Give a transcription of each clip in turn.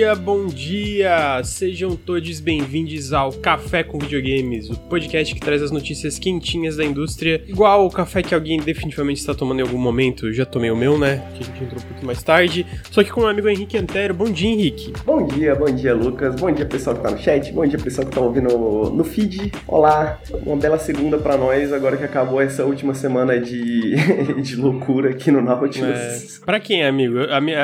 dia, bom dia! Sejam todos bem-vindos ao Café com Videogames, o podcast que traz as notícias quentinhas da indústria, igual o café que alguém definitivamente está tomando em algum momento. Eu já tomei o meu, né? Que a gente entrou um pouquinho mais tarde. Só que com o meu amigo Henrique Antero. Bom dia, Henrique. Bom dia, bom dia, Lucas. Bom dia, pessoal que tá no chat. Bom dia, pessoal que tá ouvindo no feed. Olá, uma bela segunda para nós, agora que acabou essa última semana de, de loucura aqui no Nautilus. É, pra quem, amigo?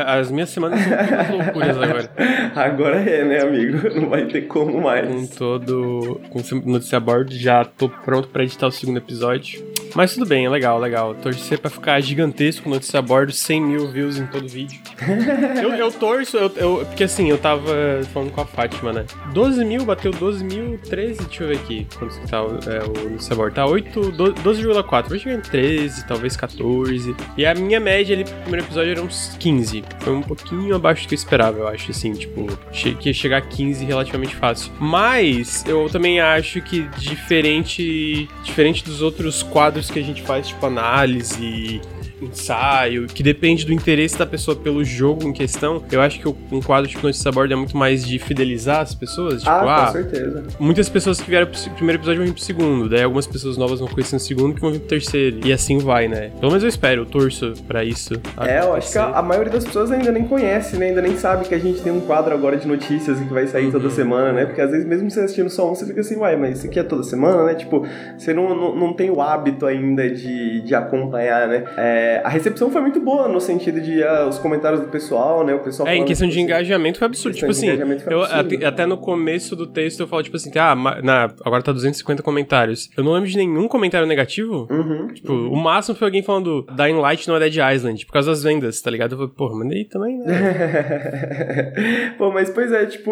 As minhas semanas são loucuras agora. Agora é, né, amigo? Não vai ter como mais. Com todo. Com notícia a bordo, já tô pronto para editar o segundo episódio. Mas tudo bem, é legal, legal. Torcer pra ficar gigantesco notícia a bordo, 100 mil views em todo vídeo. eu, eu torço, eu, eu, porque assim, eu tava falando com a Fátima, né? 12 mil, bateu 12 mil, 13, deixa eu ver aqui quanto que tá é, o notícia a bordo. Tá 12,4. Vai chegar em 13, talvez 14. E a minha média ali pro primeiro episódio era uns 15. Foi um pouquinho abaixo do que eu esperava, eu acho, assim, tipo, que ia chegar a 15 relativamente fácil. Mas eu também acho que diferente, diferente dos outros quadros que a gente faz, tipo análise, ensaio, que depende do interesse da pessoa pelo jogo em questão. Eu acho que um quadro tipo Notícia Bordo é muito mais de fidelizar as pessoas. Tipo, ah, ah, com certeza. Muitas pessoas que vieram pro primeiro episódio vão vir pro segundo, daí algumas pessoas novas vão conhecer o segundo que vão vir pro terceiro. E assim vai, né? Pelo menos eu espero, eu torço pra isso. É, eu acho que a, a, maioria das pessoas ainda nem conhece, né? Ainda nem sabe que a gente tem um quadro agora de notícias que vai sair uhum. toda semana, né? Porque às vezes mesmo você assistindo só um, você fica assim, uai, mas isso aqui é toda semana, né? Tipo, você não, não, não tem o hábito ainda de, de acompanhar, né? É, a recepção foi muito boa no sentido de uh, os comentários do pessoal, né? O pessoal É, em questão de assim, engajamento foi absurdo. Tipo assim, eu, até, até, no começo do texto eu falo, tipo assim, ah, na, agora tá 250 comentários. Eu não lembro de nenhum comentário negativo. Uhum, tipo, uhum. o máximo foi alguém falando Dying Light não é Dead Island, por causa das vendas, tá ligado? Eu falei, porra, aí também, né? Pô, mas pois é, tipo,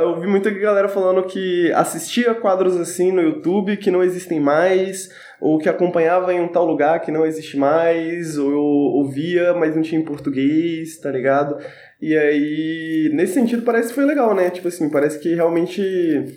eu vi muita galera falando que assistia quadros assim no YouTube que não existem mais ou que acompanhava em um tal lugar que não existe mais, ou eu ouvia, mas não tinha em português, tá ligado? E aí, nesse sentido, parece que foi legal, né? Tipo assim, parece que realmente.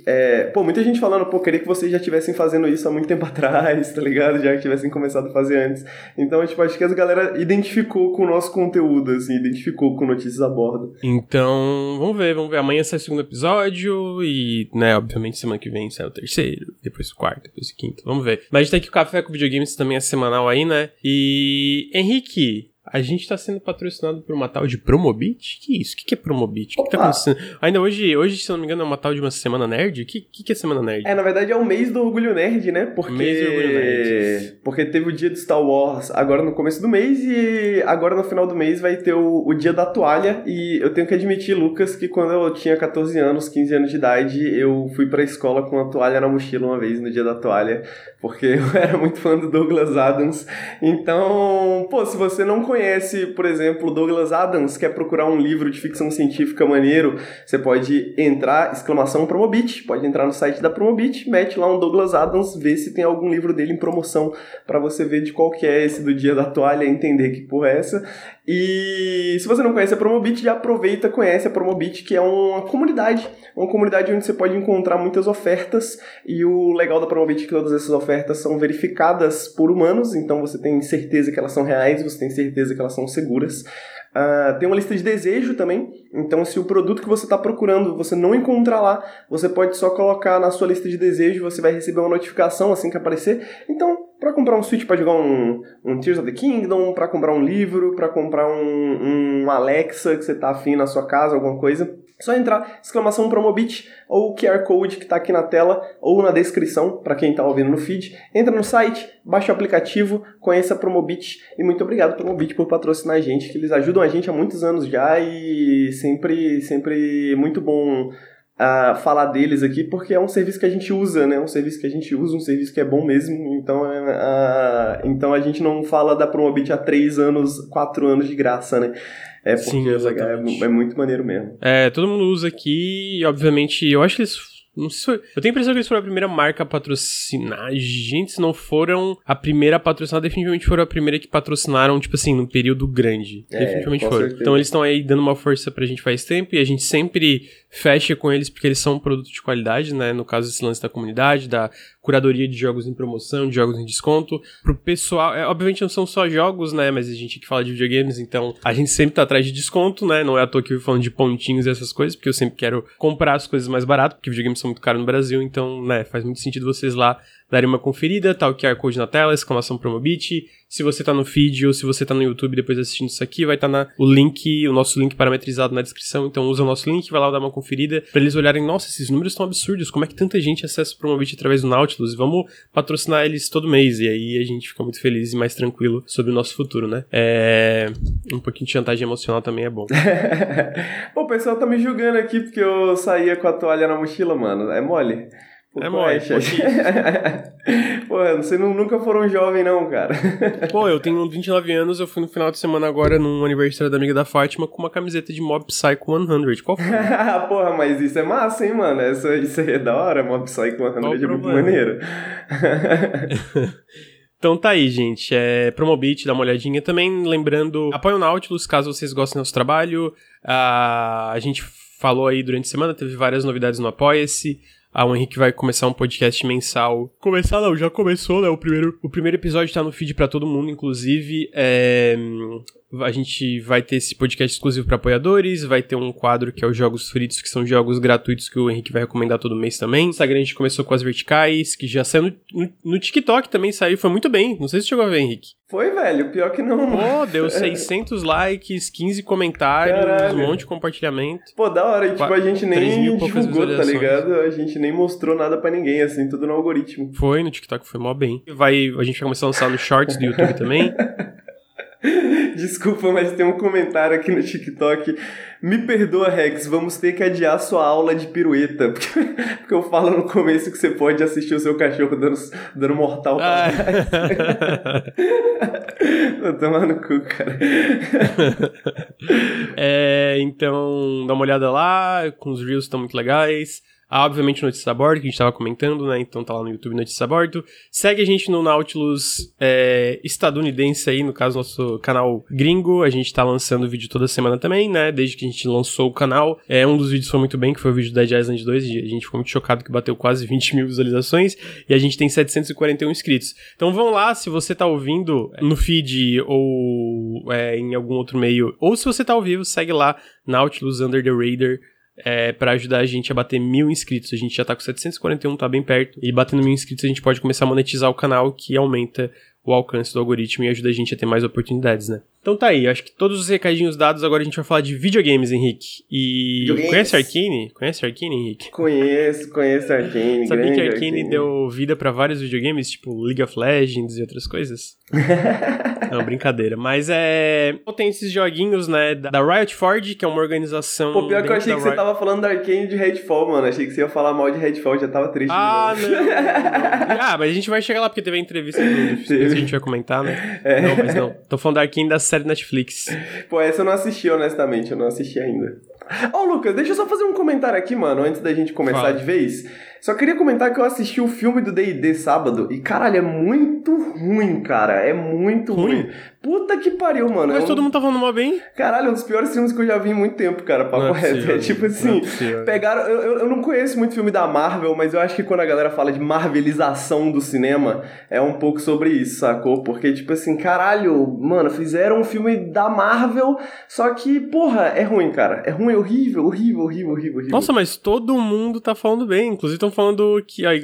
É... Pô, muita gente falando, pô, queria que vocês já estivessem fazendo isso há muito tempo atrás, tá ligado? Já tivessem começado a fazer antes. Então, tipo, acho que a galera identificou com o nosso conteúdo, assim, identificou com notícias a bordo. Então, vamos ver, vamos ver. Amanhã sai o segundo episódio e, né, obviamente, semana que vem sai o terceiro, depois o quarto, depois o quinto. Vamos ver. Mas a gente tem que o Café com Videogames também é semanal aí, né? E, Henrique, a gente tá sendo patrocinado por uma tal de Promobit? Que isso? O que, que é Promobit? O que, que tá acontecendo? Ainda hoje, hoje, se não me engano, é uma tal de uma Semana Nerd? O que, que, que é Semana Nerd? É, na verdade é o mês do Orgulho Nerd, né? Porque... Mês do Orgulho Nerd. Porque teve o dia de Star Wars agora no começo do mês e agora no final do mês vai ter o, o dia da toalha. E eu tenho que admitir, Lucas, que quando eu tinha 14 anos, 15 anos de idade, eu fui pra escola com a toalha na mochila uma vez no dia da toalha. Porque eu era muito fã do Douglas Adams. Então, pô, se você não conhece, por exemplo, Douglas Adams, quer procurar um livro de ficção científica maneiro, você pode entrar, exclamação Promobit, pode entrar no site da Promobit, mete lá um Douglas Adams, vê se tem algum livro dele em promoção para você ver de qual que é esse do dia da toalha, entender que porra é essa. E se você não conhece a Promobit, já aproveita, conhece a Promobit, que é uma comunidade, uma comunidade onde você pode encontrar muitas ofertas, e o legal da Promobit é que todas essas ofertas são verificadas por humanos, então você tem certeza que elas são reais, você tem certeza que elas são seguras. Uh, tem uma lista de desejo também, então se o produto que você está procurando você não encontrar lá, você pode só colocar na sua lista de desejo, você vai receber uma notificação assim que aparecer. Então, para comprar um Switch para jogar um, um Tears of the Kingdom, para comprar um livro, para comprar um, um Alexa que você está afim na sua casa, alguma coisa, só entrar, exclamação Promobit ou o QR Code que está aqui na tela ou na descrição para quem está ouvindo no feed. Entra no site, baixa o aplicativo, conheça a Promobit e muito obrigado Promobit por patrocinar a gente, que eles ajudam a gente há muitos anos já e sempre, sempre muito bom uh, falar deles aqui, porque é um serviço que a gente usa, né? Um serviço que a gente usa, um serviço que é bom mesmo. Então, uh, então a gente não fala da Promobit há três anos, quatro anos de graça, né? É porque Sim, é, é, muito maneiro mesmo. É, todo mundo usa aqui e, obviamente, eu acho que eles não sei, eu tenho a impressão que eles foram a primeira marca a patrocinar. Gente, se não foram a primeira a patrocinar, definitivamente foram a primeira que patrocinaram, tipo assim, num período grande. É, definitivamente foram. Certeza. Então eles estão aí dando uma força pra gente faz tempo e a gente sempre fecha com eles porque eles são um produto de qualidade, né? No caso, esse lance da comunidade, da curadoria de jogos em promoção, de jogos em desconto. Pro pessoal, é, obviamente não são só jogos, né? Mas a gente aqui fala de videogames, então a gente sempre tá atrás de desconto, né? Não é à toa que eu falando de pontinhos e essas coisas, porque eu sempre quero comprar as coisas mais barato, porque videogames são muito caros no Brasil, então, né, faz muito sentido vocês lá darem uma conferida, tá o QR Code na tela, exclamação Promobit. Se você tá no feed ou se você tá no YouTube depois assistindo isso aqui, vai estar tá o link, o nosso link parametrizado na descrição. Então usa o nosso link, vai lá dar uma conferida para eles olharem, nossa, esses números estão absurdos, como é que tanta gente acessa o Promobit através do Nautilus? Vamos patrocinar eles todo mês. E aí a gente fica muito feliz e mais tranquilo sobre o nosso futuro, né? É... Um pouquinho de chantagem emocional também é bom. Pô, o pessoal tá me julgando aqui porque eu saía com a toalha na mochila, mano. É mole. Pô, é mole. Pô, vocês nunca foram jovem, não, cara. Pô, eu tenho 29 anos, eu fui no final de semana agora num aniversário da amiga da Fátima com uma camiseta de Mob Psycho 100. Qual foi? Porra, mas isso é massa, hein, mano? Isso, é da hora, Mob Psycho 100 é muito maneiro. Então tá aí, gente. É Promobit, dá uma olhadinha. Também lembrando, apoia o Nautilus caso vocês gostem do nosso trabalho. Uh, a gente falou aí durante a semana, teve várias novidades no Apoia-se. Ah, o Henrique vai começar um podcast mensal. Começar não, já começou, né? O primeiro, o primeiro episódio tá no feed para todo mundo, inclusive. É, a gente vai ter esse podcast exclusivo para apoiadores, vai ter um quadro que é os jogos fritos, que são jogos gratuitos que o Henrique vai recomendar todo mês também. No Instagram a gente começou com as verticais, que já saiu no, no, no TikTok também saiu, foi muito bem. Não sei se chegou a ver, Henrique. Foi, velho, pior que não. Pô, deu 600 likes, 15 comentários, Caralho. um monte de compartilhamento. Pô, da hora, e tipo, a gente nem divulgou, tá ligado? A gente nem mostrou nada para ninguém, assim, tudo no algoritmo. Foi, no TikTok foi mó bem. Vai, a gente vai começar a lançar no Shorts do YouTube também. Desculpa, mas tem um comentário aqui no TikTok. Me perdoa, Rex, vamos ter que adiar sua aula de pirueta. Porque, porque eu falo no começo que você pode assistir o seu cachorro dando, dando mortal pra ah. Tô tomando cu, cara. é, então, dá uma olhada lá, com os reels estão muito legais. Ah, obviamente, Notícias a Bordo, que a gente estava comentando, né? Então tá lá no YouTube Notícias a Bordo. Segue a gente no Nautilus é, estadunidense aí, no caso, nosso canal gringo. A gente tá lançando vídeo toda semana também, né? Desde que a gente lançou o canal. É, um dos vídeos foi muito bem, que foi o vídeo da Dead Island 2. A gente ficou muito chocado que bateu quase 20 mil visualizações. E a gente tem 741 inscritos. Então vão lá, se você tá ouvindo no feed ou é, em algum outro meio. Ou se você tá ao vivo, segue lá, Nautilus Under the Radar é, para ajudar a gente a bater mil inscritos. A gente já tá com 741, tá bem perto. E batendo mil inscritos a gente pode começar a monetizar o canal, que aumenta o alcance do algoritmo e ajuda a gente a ter mais oportunidades, né? Então tá aí, acho que todos os recadinhos dados, agora a gente vai falar de videogames, Henrique. E videogames. conhece Arkane? Conhece Arkane, Henrique? Conheço, conheço Arkane. Sabia que Arkane, Arkane deu vida para vários videogames, tipo League of Legends e outras coisas? Não, brincadeira. Mas é. Tem esses joguinhos, né? Da Riot Forge, que é uma organização. Pô, pior que eu achei que Riot... você tava falando da Arkane de Redfall, mano. Achei que você ia falar mal de Redfall, já tava triste. Ah, não, não, não. Ah, mas a gente vai chegar lá porque teve a entrevista do a gente vai comentar, né? É. Não, mas não. Tô falando da Arkane da série Netflix. Pô, essa eu não assisti, honestamente. Eu não assisti ainda. Ô, oh, Lucas, deixa eu só fazer um comentário aqui, mano, antes da gente começar Fala. de vez. Só queria comentar que eu assisti o filme do D&D sábado e, caralho, é muito ruim, cara. É muito ruim. ruim. Puta que pariu, mano. Mas é um... todo mundo tá falando mal bem? Caralho, é um dos piores filmes que eu já vi em muito tempo, cara, papo é reto. É tipo assim, é pegaram... Eu, eu não conheço muito filme da Marvel, mas eu acho que quando a galera fala de marvelização do cinema, é um pouco sobre isso, sacou? Porque, tipo assim, caralho, mano, fizeram um filme da Marvel, só que, porra, é ruim, cara. É ruim, horrível, horrível, horrível, horrível, horrível. Nossa, mas todo mundo tá falando bem. Inclusive, estão falando que. é,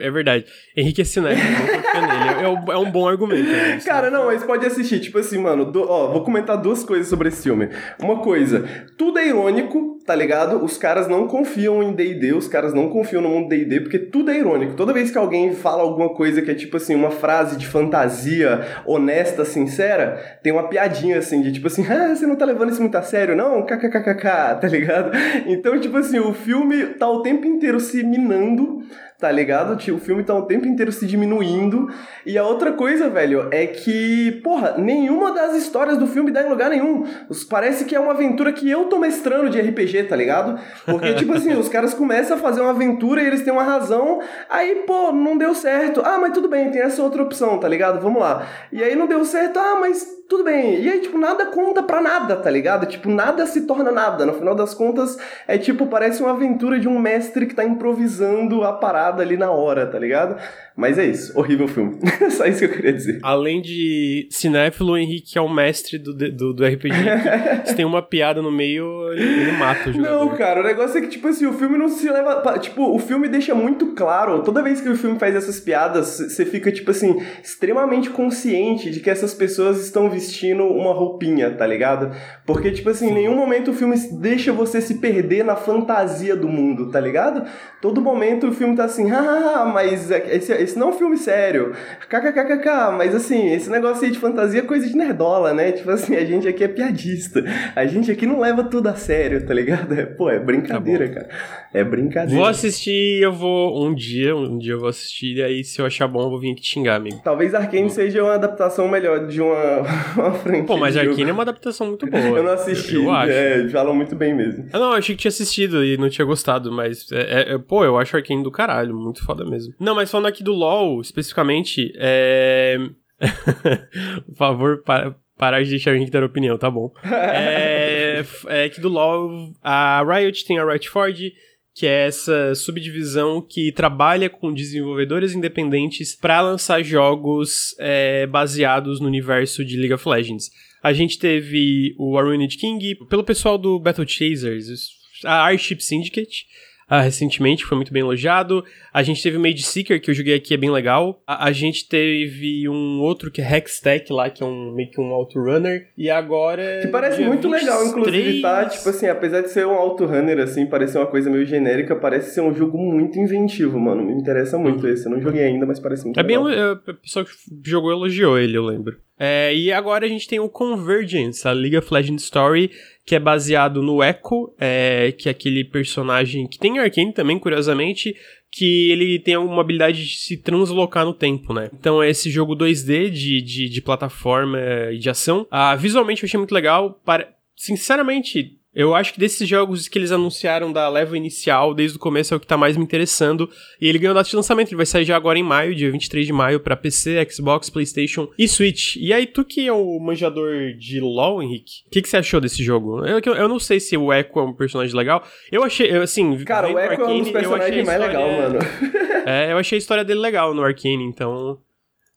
é verdade. Henrique é cinético, é, é, é um bom argumento. Né? Cara, não, mas pode assistir. Tipo assim, mano, do, ó, vou comentar duas coisas sobre esse filme. Uma coisa, tudo é irônico, tá ligado? Os caras não confiam em D&D, os caras não confiam no mundo D&D, porque tudo é irônico. Toda vez que alguém fala alguma coisa que é tipo assim, uma frase de fantasia honesta, sincera, tem uma piadinha assim, de tipo assim, ah, você não tá levando isso muito a sério, não? KKKKK, tá ligado? Então, tipo assim, o filme tá o tempo inteiro se minando tá ligado? O filme tá o tempo inteiro se diminuindo. E a outra coisa, velho, é que, porra, nenhuma das histórias do filme dá em lugar nenhum. Parece que é uma aventura que eu tô mestrando de RPG, tá ligado? Porque, tipo assim, os caras começam a fazer uma aventura e eles têm uma razão, aí, pô, não deu certo. Ah, mas tudo bem, tem essa outra opção, tá ligado? Vamos lá. E aí não deu certo, ah, mas tudo bem. E aí, tipo, nada conta pra nada, tá ligado? Tipo, nada se torna nada. No final das contas, é tipo, parece uma aventura de um mestre que tá improvisando a parada ali na hora, tá ligado? Mas é isso, horrível filme. Só isso que eu queria dizer. Além de cinéfilo, o Henrique é o mestre do, do, do RPG. se tem uma piada no meio, ele mata o jogador. Não, cara, o negócio é que, tipo assim, o filme não se leva. Tipo, o filme deixa muito claro. Toda vez que o filme faz essas piadas, você fica, tipo assim, extremamente consciente de que essas pessoas estão vestindo uma roupinha, tá ligado? Porque, tipo assim, em nenhum momento o filme deixa você se perder na fantasia do mundo, tá ligado? Todo momento o filme tá assim, ah, mas esse, esse não é um filme sério. KKKKK, mas assim, esse negócio aí de fantasia é coisa de nerdola, né? Tipo assim, a gente aqui é piadista. A gente aqui não leva tudo a sério, tá ligado? É, pô, é brincadeira, tá cara. É brincadeira. Vou assistir, eu vou um dia, um dia eu vou assistir, e aí se eu achar bom eu vou vir aqui te xingar, amigo. Talvez Arkane seja uma adaptação melhor de uma, uma franquia. Pô, mas Arkane é uma adaptação muito boa. eu não assisti, eu, eu acho. É, falam muito bem mesmo. Ah, não, eu achei que tinha assistido e não tinha gostado, mas, é, é, pô, eu acho Arkane do caralho, muito foda mesmo. Não, mas falando aqui do LoL, especificamente, é... Por favor, para, parar de deixar a gente dar opinião, tá bom. é, é que do LoL, a Riot tem a Riot Forge, que é essa subdivisão que trabalha com desenvolvedores independentes para lançar jogos é, baseados no universo de League of Legends. A gente teve o Ruined King, pelo pessoal do Battle Chasers, a Airship Syndicate, uh, recentemente, foi muito bem elogiado. A gente teve o Mage Seeker, que eu joguei aqui, é bem legal. A, a gente teve um outro que é Hextech lá, que é um meio que um autorunner. E agora. Que parece muito 23... legal, inclusive, tá? Tipo assim, apesar de ser um autorunner, assim, parecer uma coisa meio genérica, parece ser um jogo muito inventivo, mano. Me interessa muito uhum. esse. Eu não joguei ainda, mas parece muito é legal. Bem, é, a pessoa que jogou elogiou ele, eu lembro. É, e agora a gente tem o Convergence, a League of Legends Story, que é baseado no Echo, é, que é aquele personagem que tem Arkane também, curiosamente, que ele tem uma habilidade de se translocar no tempo, né? Então é esse jogo 2D de, de, de plataforma e de ação. Ah, visualmente eu achei muito legal. Para... Sinceramente, eu acho que desses jogos que eles anunciaram da leva inicial, desde o começo, é o que tá mais me interessando. E ele ganhou data de lançamento, ele vai sair já agora em maio, dia 23 de maio, para PC, Xbox, PlayStation e Switch. E aí, tu que é o manjador de LoL, Henrique, o que, que você achou desse jogo? Eu, eu não sei se o Echo é um personagem legal. Eu achei, eu, assim. Cara, o Echo Arcane, é um dos personagens mais legal, mano. é, eu achei a história dele legal no Arcane, então.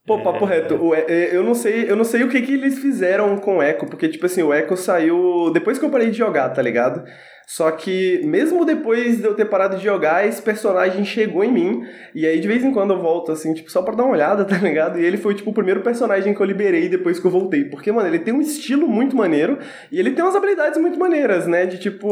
Pô, papo é... reto, o, eu não sei, eu não sei o que, que eles fizeram com o Echo, porque, tipo assim, o Echo saiu depois que eu parei de jogar, tá ligado? Só que, mesmo depois de eu ter parado de jogar, esse personagem chegou em mim. E aí, de vez em quando, eu volto, assim, tipo, só pra dar uma olhada, tá ligado? E ele foi, tipo, o primeiro personagem que eu liberei depois que eu voltei. Porque, mano, ele tem um estilo muito maneiro. E ele tem umas habilidades muito maneiras, né? De, tipo,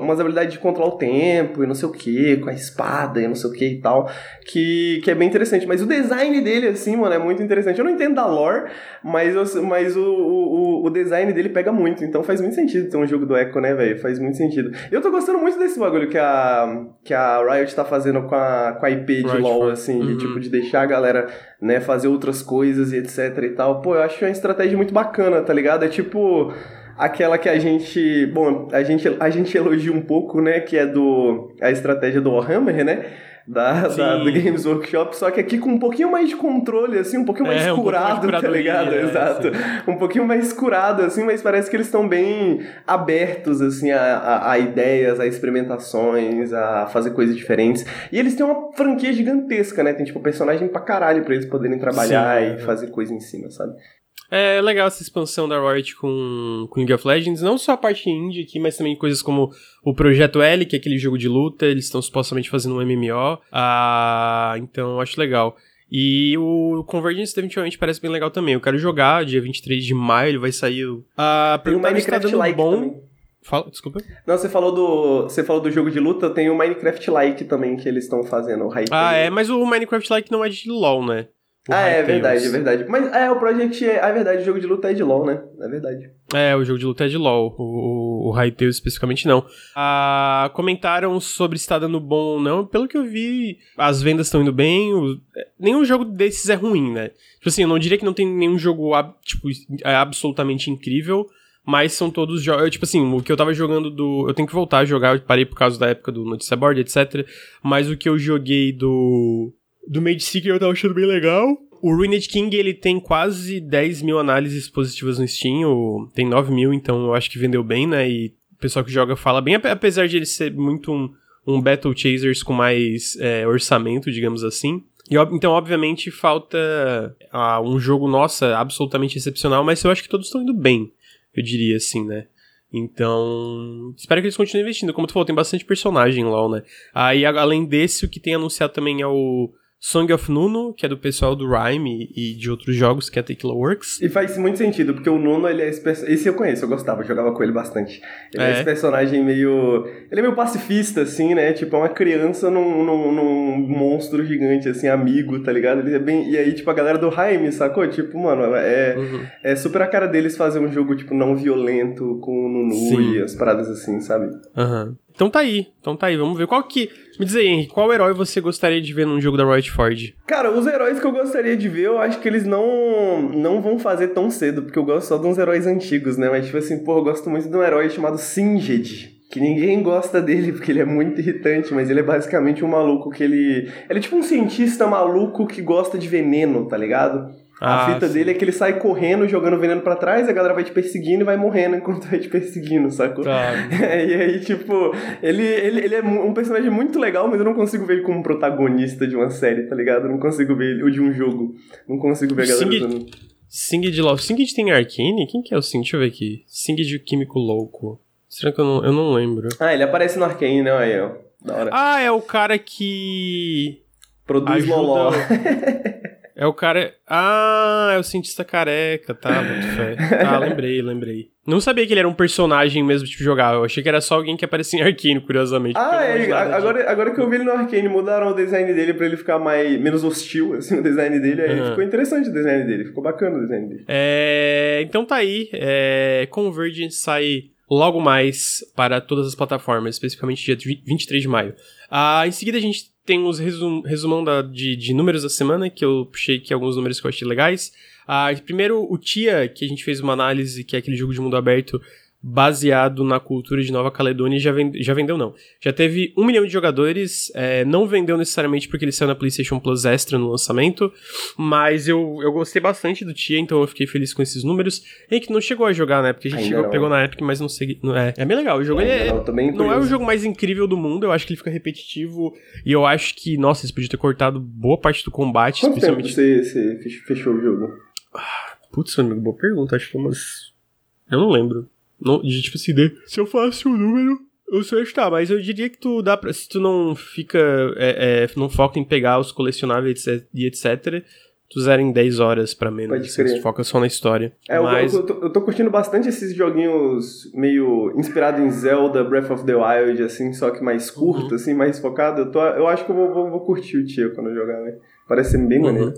umas habilidades de controlar o tempo e não sei o que, com a espada e não sei o que e tal. Que, que é bem interessante. Mas o design dele, assim, mano, é muito interessante. Eu não entendo da lore, mas, eu, mas o, o, o design dele pega muito. Então faz muito sentido ter um jogo do Echo, né, velho? Faz muito sentido sentido. Eu tô gostando muito desse bagulho que a, que a Riot tá fazendo com a, com a IP de Riot LoL, assim, uhum. de, tipo, de deixar a galera, né, fazer outras coisas e etc e tal. Pô, eu acho uma estratégia muito bacana, tá ligado? É tipo aquela que a gente, bom, a gente, a gente elogia um pouco, né, que é do a estratégia do Warhammer, né? Da, da, do Games Workshop, só que aqui com um pouquinho mais de controle, assim, um pouquinho mais é, escurado, um tá ligado? É, Exato. Sim. Um pouquinho mais escurado, assim, mas parece que eles estão bem abertos, assim, a, a, a, ideias, a experimentações, a fazer coisas diferentes. E eles têm uma franquia gigantesca, né? Tem, tipo, personagem pra caralho pra eles poderem trabalhar sim, e é. fazer coisa em cima, sabe? É legal essa expansão da Riot com, com League of Legends, não só a parte indie aqui, mas também coisas como o Projeto L, que é aquele jogo de luta, eles estão supostamente fazendo um MMO, ah, então eu acho legal. E o Convergence definitivamente parece bem legal também. Eu quero jogar, dia 23 de maio ele vai sair. Ah, tem o Minecraft tá Like bom. também. Fala, desculpa. Não, você falou do. Você falou do jogo de luta, tem o Minecraft Like também que eles estão fazendo, o Ah, é, mas o Minecraft Like não é de LOL, né? Ah, é verdade, é verdade. Mas é, o Project é, é verdade, o jogo de luta é de LoL, né? É verdade. É, o jogo de luta é de LoL, o, o Hytale especificamente não. Ah, comentaram sobre se tá dando bom ou não. Pelo que eu vi, as vendas estão indo bem. O, nenhum jogo desses é ruim, né? Tipo assim, eu não diria que não tem nenhum jogo tipo, é absolutamente incrível, mas são todos jogos. Tipo assim, o que eu tava jogando do. Eu tenho que voltar a jogar, eu parei por causa da época do Noticia Board, etc. Mas o que eu joguei do do Mage Seeker eu tava achando bem legal. o Ruined King, ele tem quase 10 mil análises positivas no Steam, tem 9 mil, então eu acho que vendeu bem, né? E o pessoal que joga fala bem, apesar de ele ser muito um, um Battle Chasers com mais é, orçamento, digamos assim. E, então, obviamente, falta uh, um jogo, nossa, absolutamente excepcional, mas eu acho que todos estão indo bem, eu diria assim, né? Então, espero que eles continuem investindo. Como tu falou, tem bastante personagem lá, né? Aí, além desse, o que tem anunciado também é o Song of Nuno, que é do pessoal do Rhyme e de outros jogos, que é Tequila Works. E faz muito sentido, porque o Nuno, ele é esse, esse eu conheço, eu gostava, eu jogava com ele bastante. Ele é. é. esse personagem meio... Ele é meio pacifista, assim, né? Tipo, é uma criança num, num, num, monstro gigante, assim, amigo, tá ligado? Ele é bem... E aí, tipo, a galera do Rhyme, sacou? Tipo, mano, é, uhum. é super a cara deles fazer um jogo, tipo, não violento, com o Nunu Sim. e as paradas assim, sabe? Aham. Uhum. Então tá aí, então tá aí, vamos ver qual que... Me diz aí, Henrique, qual herói você gostaria de ver num jogo da Riot Forge? Cara, os heróis que eu gostaria de ver, eu acho que eles não não vão fazer tão cedo, porque eu gosto só de uns heróis antigos, né? Mas tipo assim, pô, eu gosto muito de um herói chamado Singed. Que ninguém gosta dele porque ele é muito irritante, mas ele é basicamente um maluco que ele. Ele é tipo um cientista maluco que gosta de veneno, tá ligado? Ah, a fita sim. dele é que ele sai correndo, jogando veneno para trás, a galera vai te perseguindo e vai morrendo enquanto vai te perseguindo, sacou? Tá. e aí, tipo, ele, ele, ele é um personagem muito legal, mas eu não consigo ver ele como protagonista de uma série, tá ligado? Eu não consigo ver ele, ou de um jogo. Não consigo ver a galera Sing, usando. Sing de Love. Sing de tem Arcane? Quem que é o Sing? Deixa eu ver aqui. Sing de Químico Louco. Será que eu não, eu não lembro? Ah, ele aparece no Arcane, né? Aí, ó. Da hora. Ah, é o cara que. Produz ajuda... Loló. É o cara. Ah, é o cientista careca, tá? Muito fé. Ah, lembrei, lembrei. Não sabia que ele era um personagem mesmo, tipo, jogar. Eu achei que era só alguém que aparecia em Arcane, curiosamente. Ah, é. Agora, agora que eu vi ele no Arcane, mudaram o design dele pra ele ficar mais, menos hostil, assim, o design dele. Aí uhum. ficou interessante o design dele. Ficou bacana o design dele. É. Então tá aí. É... Convergence sai logo mais para todas as plataformas, especificamente dia 23 de maio. Ah, em seguida a gente tem os resum, resumão da, de, de números da semana, que eu puxei aqui alguns números que eu achei legais. Ah, primeiro, o Tia, que a gente fez uma análise, que é aquele jogo de mundo aberto baseado na cultura de Nova Caledônia já, vende, já vendeu não. Já teve um milhão de jogadores, é, não vendeu necessariamente porque ele saiu na PlayStation Plus Extra no lançamento, mas eu, eu gostei bastante do Tia, então eu fiquei feliz com esses números. E que não chegou a jogar, né? Porque a gente chegou, pegou na Epic, mas não sei. Não, é, é bem legal. O jogo é, não, não é o jogo mais incrível do mundo, eu acho que ele fica repetitivo e eu acho que, nossa, eles podiam ter cortado boa parte do combate, Quanto especialmente. Tempo você, você fechou o jogo? Ah, putz, amigo, boa pergunta. Acho que umas. Eu não lembro. Não, de tipo assim, de, se eu faço o número, eu sei estar, mas eu diria que tu dá pra. Se tu não fica. É, é, não foca em pegar os colecionáveis e etc. Tu zera em 10 horas pra menos. Pode crer. Tu foca só na história. É, mas... eu, eu, tô, eu tô curtindo bastante esses joguinhos meio inspirado em Zelda, Breath of the Wild, assim, só que mais curto, uhum. assim, mais focado. Eu, tô, eu acho que eu vou, vou, vou curtir o Tia quando eu jogar, né? Parece ser bem uhum. maneiro.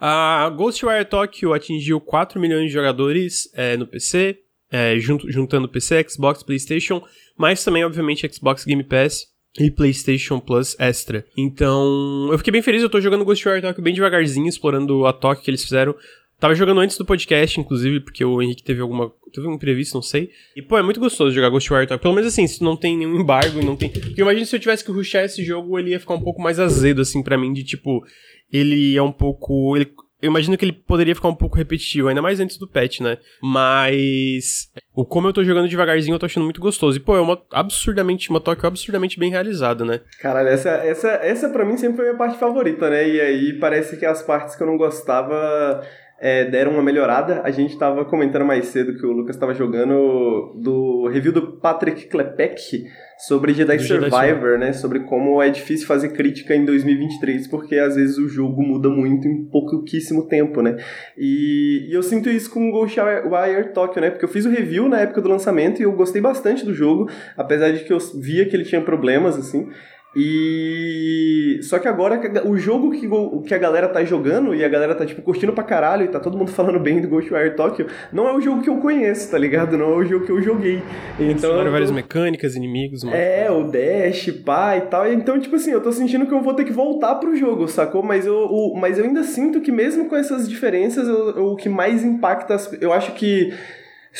A Ghostwire Tokyo atingiu 4 milhões de jogadores é, no PC, é, juntando PC, Xbox, PlayStation, mas também, obviamente, Xbox Game Pass e PlayStation Plus Extra. Então, eu fiquei bem feliz, eu tô jogando Ghostwire Tokyo bem devagarzinho, explorando a toque que eles fizeram. Tava jogando antes do podcast, inclusive, porque o Henrique teve alguma. Teve um imprevisto, não sei. E, pô, é muito gostoso jogar Ghostwire Tokyo. Pelo menos assim, se não tem nenhum embargo e não tem. Porque imagina se eu tivesse que rushar esse jogo, ele ia ficar um pouco mais azedo, assim, para mim, de tipo. Ele é um pouco. Ele eu imagino que ele poderia ficar um pouco repetitivo, ainda mais antes do patch, né? Mas o como eu tô jogando devagarzinho, eu tô achando muito gostoso. E, pô, é uma absurdamente, uma Tokyo absurdamente bem realizada, né? Caralho, essa, essa, essa pra mim sempre foi a minha parte favorita, né? E aí parece que as partes que eu não gostava é, deram uma melhorada. A gente tava comentando mais cedo que o Lucas tava jogando do review do Patrick Klepek sobre Jedi Survivor, né? Sobre como é difícil fazer crítica em 2023, porque às vezes o jogo muda muito em pouquíssimo tempo, né? E, e eu sinto isso com Ghostwire Tokyo, né? Porque eu fiz o review na época do lançamento e eu gostei bastante do jogo, apesar de que eu via que ele tinha problemas, assim. E. Só que agora o jogo que, que a galera tá jogando e a galera tá, tipo, curtindo pra caralho e tá todo mundo falando bem do Ghostwire Tokyo, não é o jogo que eu conheço, tá ligado? Não é o jogo que eu joguei. Então. Tô... várias mecânicas, inimigos, mano. É, o dash, pá e tal. Então, tipo assim, eu tô sentindo que eu vou ter que voltar pro jogo, sacou? Mas eu, o, mas eu ainda sinto que, mesmo com essas diferenças, eu, o que mais impacta. Eu acho que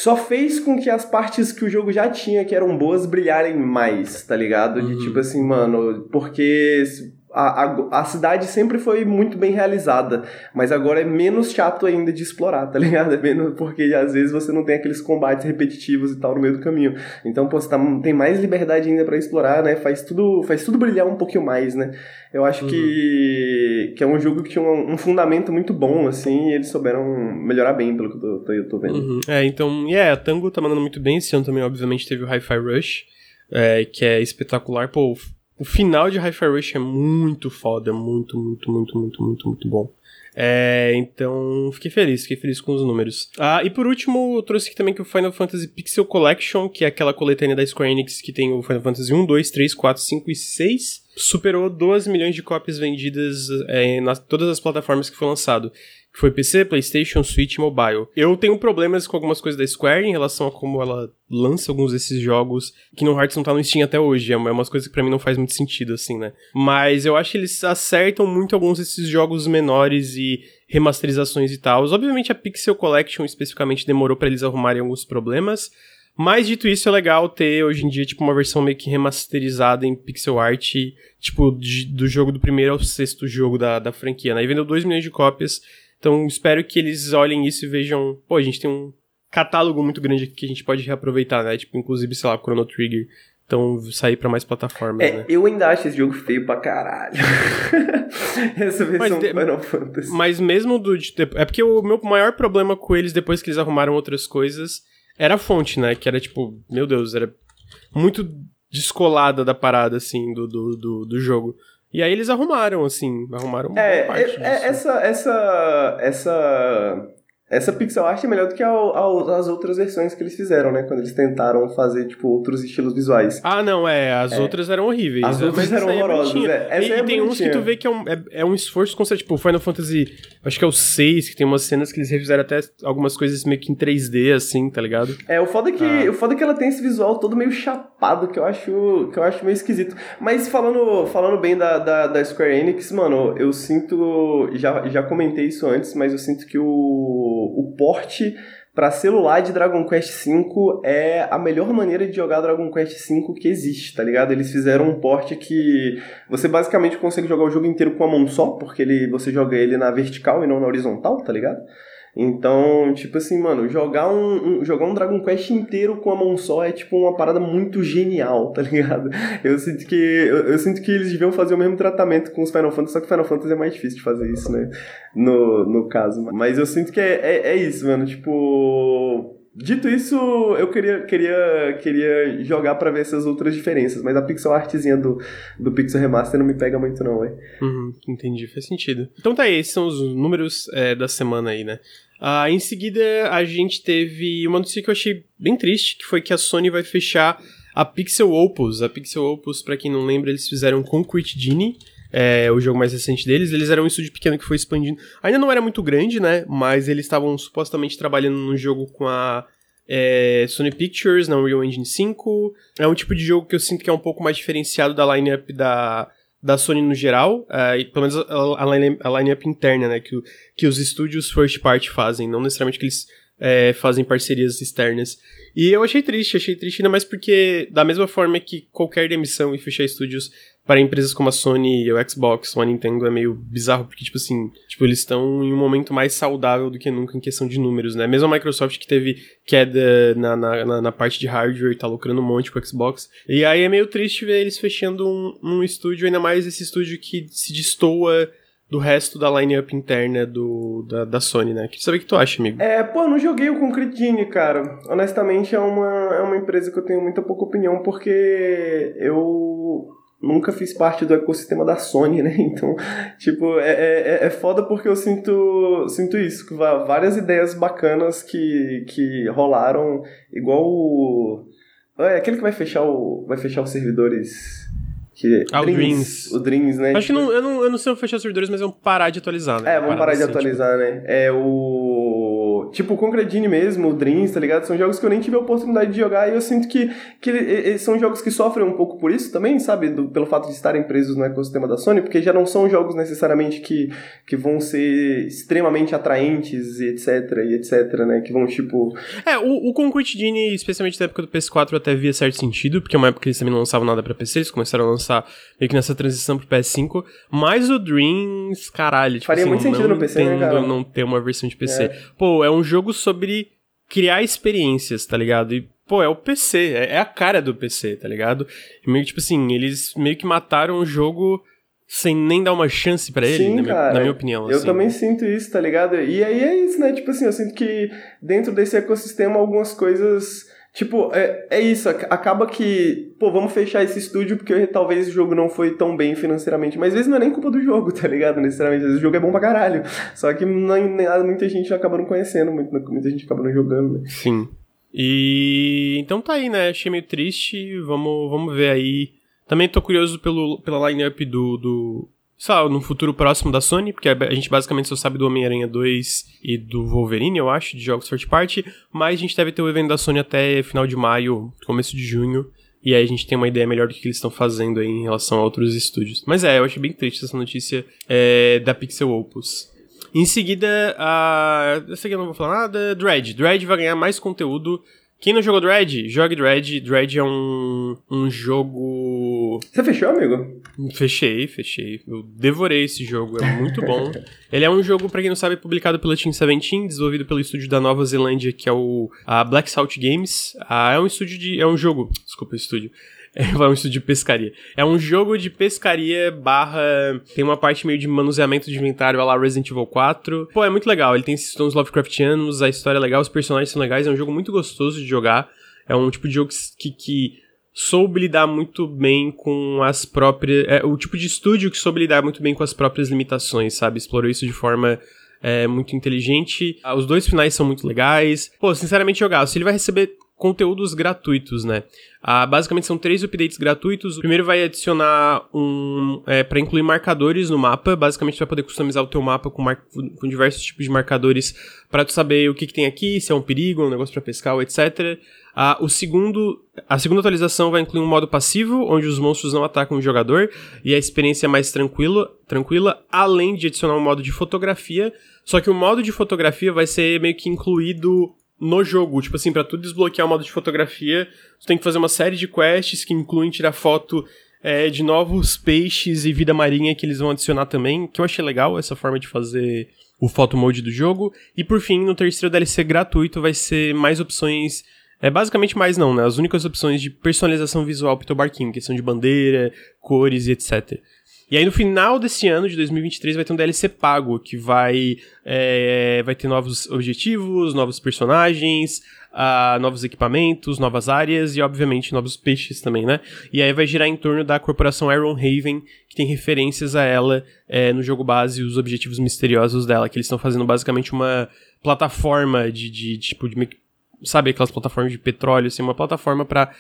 só fez com que as partes que o jogo já tinha, que eram boas, brilharem mais, tá ligado? De uhum. tipo assim, mano, porque a, a, a, cidade sempre foi muito bem realizada, mas agora é menos chato ainda de explorar, tá ligado? É menos porque às vezes você não tem aqueles combates repetitivos e tal no meio do caminho. Então, pô, você tá, tem mais liberdade ainda para explorar, né? Faz tudo, faz tudo brilhar um pouquinho mais, né? Eu acho uhum. que, que é um jogo que tinha um, um, fundamento muito bom, assim, e eles souberam melhorar bem, pelo que eu tô, eu tô vendo. Uhum. É, então, é, yeah, a Tango tá mandando muito bem. Esse ano também, obviamente, teve o Hi-Fi Rush, é, que é espetacular. Pô, o final de Hi-Fi Rush é muito foda, muito, muito, muito, muito, muito, muito bom. É, então, fiquei feliz, fiquei feliz com os números. Ah, e por último, eu trouxe aqui também que o Final Fantasy Pixel Collection, que é aquela coletânea da Square Enix que tem o Final Fantasy 1, 2, 3, 4, 5 e 6, superou 12 milhões de cópias vendidas é, em todas as plataformas que foi lançado que foi PC, PlayStation, Switch e mobile. Eu tenho problemas com algumas coisas da Square em relação a como ela lança alguns desses jogos. que no Hearts não tá no Steam até hoje. É, é umas coisas que para mim não faz muito sentido, assim, né? Mas eu acho que eles acertam muito alguns desses jogos menores e remasterizações e tal. Obviamente a Pixel Collection especificamente demorou para eles arrumarem alguns problemas. Mas dito isso, é legal ter hoje em dia, tipo, uma versão meio que remasterizada em pixel art, tipo, de, do jogo do primeiro ao sexto jogo da, da franquia, né? E vendeu 2 milhões de cópias. Então espero que eles olhem isso e vejam, pô, a gente tem um catálogo muito grande aqui que a gente pode reaproveitar, né? Tipo, inclusive, sei lá, Chrono Trigger. Então, sair para mais plataformas, é, né? Eu ainda acho esse jogo feio pra caralho. Essa versão mas de, Final Fantasy. Mas mesmo do... É porque o meu maior problema com eles, depois que eles arrumaram outras coisas, era a fonte, né? Que era, tipo, meu Deus, era muito descolada da parada, assim, do, do, do, do jogo. E aí eles arrumaram, assim, arrumaram uma é, parte é, é, essa, essa, essa essa pixel art é melhor do que a, a, as outras versões que eles fizeram, né? Quando eles tentaram fazer, tipo, outros estilos visuais. Ah, não, é. As é. outras eram horríveis. As outras eram é horrorosas, é. Essa e, é tem uns que tu vê que é um, é, é um esforço constante. Tipo, Final Fantasy, acho que é o 6, que tem umas cenas que eles refizeram até algumas coisas meio que em 3D, assim, tá ligado? É, o foda é que, ah. o foda é que ela tem esse visual todo meio chapado, que eu acho, que eu acho meio esquisito. Mas falando, falando bem da, da, da Square Enix, mano, eu sinto... Já, já comentei isso antes, mas eu sinto que o, o porte para celular de Dragon Quest V é a melhor maneira de jogar Dragon Quest V que existe, tá ligado? Eles fizeram um porte que você basicamente consegue jogar o jogo inteiro com a mão só, porque ele, você joga ele na vertical e não na horizontal, tá ligado? Então, tipo assim, mano, jogar um, um, jogar um Dragon Quest inteiro com a mão só é tipo uma parada muito genial, tá ligado? Eu sinto que eu, eu, sinto que eles deviam fazer o mesmo tratamento com os Final Fantasy, só que Final Fantasy é mais difícil de fazer isso, né? No, no caso. Mas eu sinto que é, é, é isso, mano. Tipo, Dito isso, eu queria, queria, queria jogar para ver essas outras diferenças, mas a pixel artzinha do, do Pixel Remaster não me pega muito não, ué. Uhum, entendi, faz sentido. Então tá aí, esses são os números é, da semana aí, né? Ah, em seguida, a gente teve uma notícia que eu achei bem triste, que foi que a Sony vai fechar a Pixel Opus. A Pixel Opus, para quem não lembra, eles fizeram Concrete Genie, é, o jogo mais recente deles. Eles eram um estúdio pequeno que foi expandindo. Ainda não era muito grande, né? Mas eles estavam supostamente trabalhando num jogo com a é, Sony Pictures, na Unreal Engine 5. É um tipo de jogo que eu sinto que é um pouco mais diferenciado da lineup da da Sony no geral, uh, pelo menos a, a, line, a line-up interna, né, que, que os estúdios first party fazem, não necessariamente que eles é, fazem parcerias externas. E eu achei triste, achei triste ainda mais porque, da mesma forma que qualquer demissão e fechar estúdios para empresas como a Sony, o Xbox, ou a Nintendo é meio bizarro, porque, tipo assim, tipo, eles estão em um momento mais saudável do que nunca em questão de números, né? Mesmo a Microsoft que teve queda na, na, na, parte de hardware e tá lucrando um monte com o Xbox. E aí é meio triste ver eles fechando um, um estúdio, ainda mais esse estúdio que se destoa do resto da line-up interna do, da, da Sony, né? Queria saber o que tu acha, amigo. É, pô, não joguei o Concrete Genie, cara. Honestamente, é uma, é uma empresa que eu tenho muita pouca opinião, porque eu nunca fiz parte do ecossistema da Sony, né? Então, tipo, é, é, é foda porque eu sinto, sinto isso, que várias ideias bacanas que, que rolaram, igual o... É aquele que vai fechar, o, vai fechar os servidores... Que, ah, Dreams, o Dreams. O Dreams, né? Acho tipo, que não, eu, não, eu não sei fechar os servidores, mas vão parar de atualizar, né? É, vamos parar de assim, atualizar, tipo... né? É o tipo, o Concretine mesmo, o Dreams, tá ligado? São jogos que eu nem tive a oportunidade de jogar e eu sinto que, que eles são jogos que sofrem um pouco por isso também, sabe? Do, pelo fato de estarem presos no ecossistema da Sony, porque já não são jogos necessariamente que, que vão ser extremamente atraentes e etc, e etc, né? Que vão, tipo... É, o, o Concrete Genie, especialmente na época do PS4, até via certo sentido, porque é uma época que eles também não lançavam nada pra PC, eles começaram a lançar meio que nessa transição pro PS5, mas o Dreams, caralho, tipo Faria assim, muito sentido não no PC, né, cara? não ter uma versão de PC. É. Pô, é um jogo sobre criar experiências, tá ligado? E, pô, é o PC, é, é a cara do PC, tá ligado? E meio que, tipo assim, eles meio que mataram o jogo sem nem dar uma chance pra ele, Sim, na, minha, cara. na minha opinião. Eu assim. também sinto isso, tá ligado? E aí é isso, né? Tipo assim, eu sinto que dentro desse ecossistema algumas coisas. Tipo, é, é isso, ac- acaba que, pô, vamos fechar esse estúdio porque talvez o jogo não foi tão bem financeiramente, mas às vezes não é nem culpa do jogo, tá ligado? Necessariamente, às vezes o jogo é bom pra caralho, só que não, muita gente acaba não conhecendo, muita, muita gente acaba não jogando, né? Sim. E então tá aí, né? Achei meio triste. Vamos, vamos ver aí. Também tô curioso pelo, pela lineup do, do. Lá, no futuro próximo da Sony, porque a gente basicamente só sabe do Homem-Aranha 2 e do Wolverine, eu acho, de jogos first party. Mas a gente deve ter o evento da Sony até final de maio, começo de junho. E aí a gente tem uma ideia melhor do que eles estão fazendo aí em relação a outros estúdios. Mas é, eu achei bem triste essa notícia é, da Pixel Opus. Em seguida, a. Essa aqui eu não vou falar nada. Dread. Dread vai ganhar mais conteúdo. Quem não jogou Dread, jogue Dread. Dread é um, um jogo. Você fechou, amigo? Fechei, fechei. Eu devorei esse jogo, é muito bom. Ele é um jogo, pra quem não sabe, publicado pela Team 17, desenvolvido pelo estúdio da Nova Zelândia, que é o a Black Salt Games. Ah, é um estúdio de. É um jogo. Desculpa, estúdio. É um de pescaria. É um jogo de pescaria barra. Tem uma parte meio de manuseamento de inventário lá Resident Evil 4. Pô, é muito legal. Ele tem esses tons Lovecraftianos, a história é legal, os personagens são legais. É um jogo muito gostoso de jogar. É um tipo de jogo que, que soube lidar muito bem com as próprias. É o tipo de estúdio que soube lidar muito bem com as próprias limitações, sabe? Explorou isso de forma. É, muito inteligente. Ah, Os dois finais são muito legais. Pô, sinceramente, jogar. Se ele vai receber conteúdos gratuitos, né? Ah, basicamente são três updates gratuitos. O primeiro vai adicionar um. É, para incluir marcadores no mapa. Basicamente, tu vai poder customizar o teu mapa com, mar- com diversos tipos de marcadores para tu saber o que, que tem aqui, se é um perigo, um negócio para pescar, etc. Ah, o segundo. A segunda atualização vai incluir um modo passivo, onde os monstros não atacam o jogador e a experiência é mais tranquila, tranquila, além de adicionar um modo de fotografia. Só que o modo de fotografia vai ser meio que incluído no jogo. Tipo assim, pra tu desbloquear o modo de fotografia, tu tem que fazer uma série de quests que incluem tirar foto é, de novos peixes e vida marinha que eles vão adicionar também, que eu achei legal essa forma de fazer o photo mode do jogo. E por fim, no terceiro DLC gratuito vai ser mais opções. É basicamente mais não, né? As únicas opções de personalização visual pro teu barquinho, questão de bandeira, cores e etc. E aí no final desse ano, de 2023, vai ter um DLC pago, que vai, é, vai ter novos objetivos, novos personagens, ah, novos equipamentos, novas áreas e, obviamente, novos peixes também, né? E aí vai girar em torno da corporação Ironhaven, que tem referências a ela é, no jogo base e os objetivos misteriosos dela, que eles estão fazendo basicamente uma plataforma de, de, de tipo, de, sabe aquelas plataformas de petróleo, assim, uma plataforma pra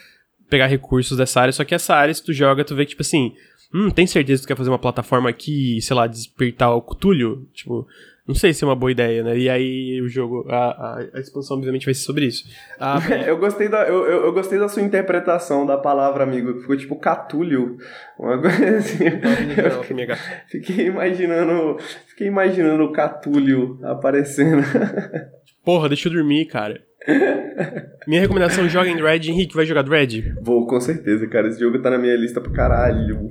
pegar recursos dessa área, só que essa área, se tu joga, tu vê que, tipo assim, hum, tem certeza que tu quer fazer uma plataforma aqui e, sei lá, despertar o Cthulhu? Tipo, não sei se é uma boa ideia, né? E aí o jogo, a, a, a expansão obviamente vai ser sobre isso. Ah, Eu gostei, da, eu, eu, eu gostei da sua interpretação da palavra, amigo. Ficou tipo catulho. Uma coisa assim. Eu minha gata. fiquei imaginando. Fiquei imaginando o catulho aparecendo. Porra, deixa eu dormir, cara. Minha recomendação, joga em Dread. Henrique, vai jogar Dread? Vou, com certeza, cara. Esse jogo tá na minha lista pra caralho.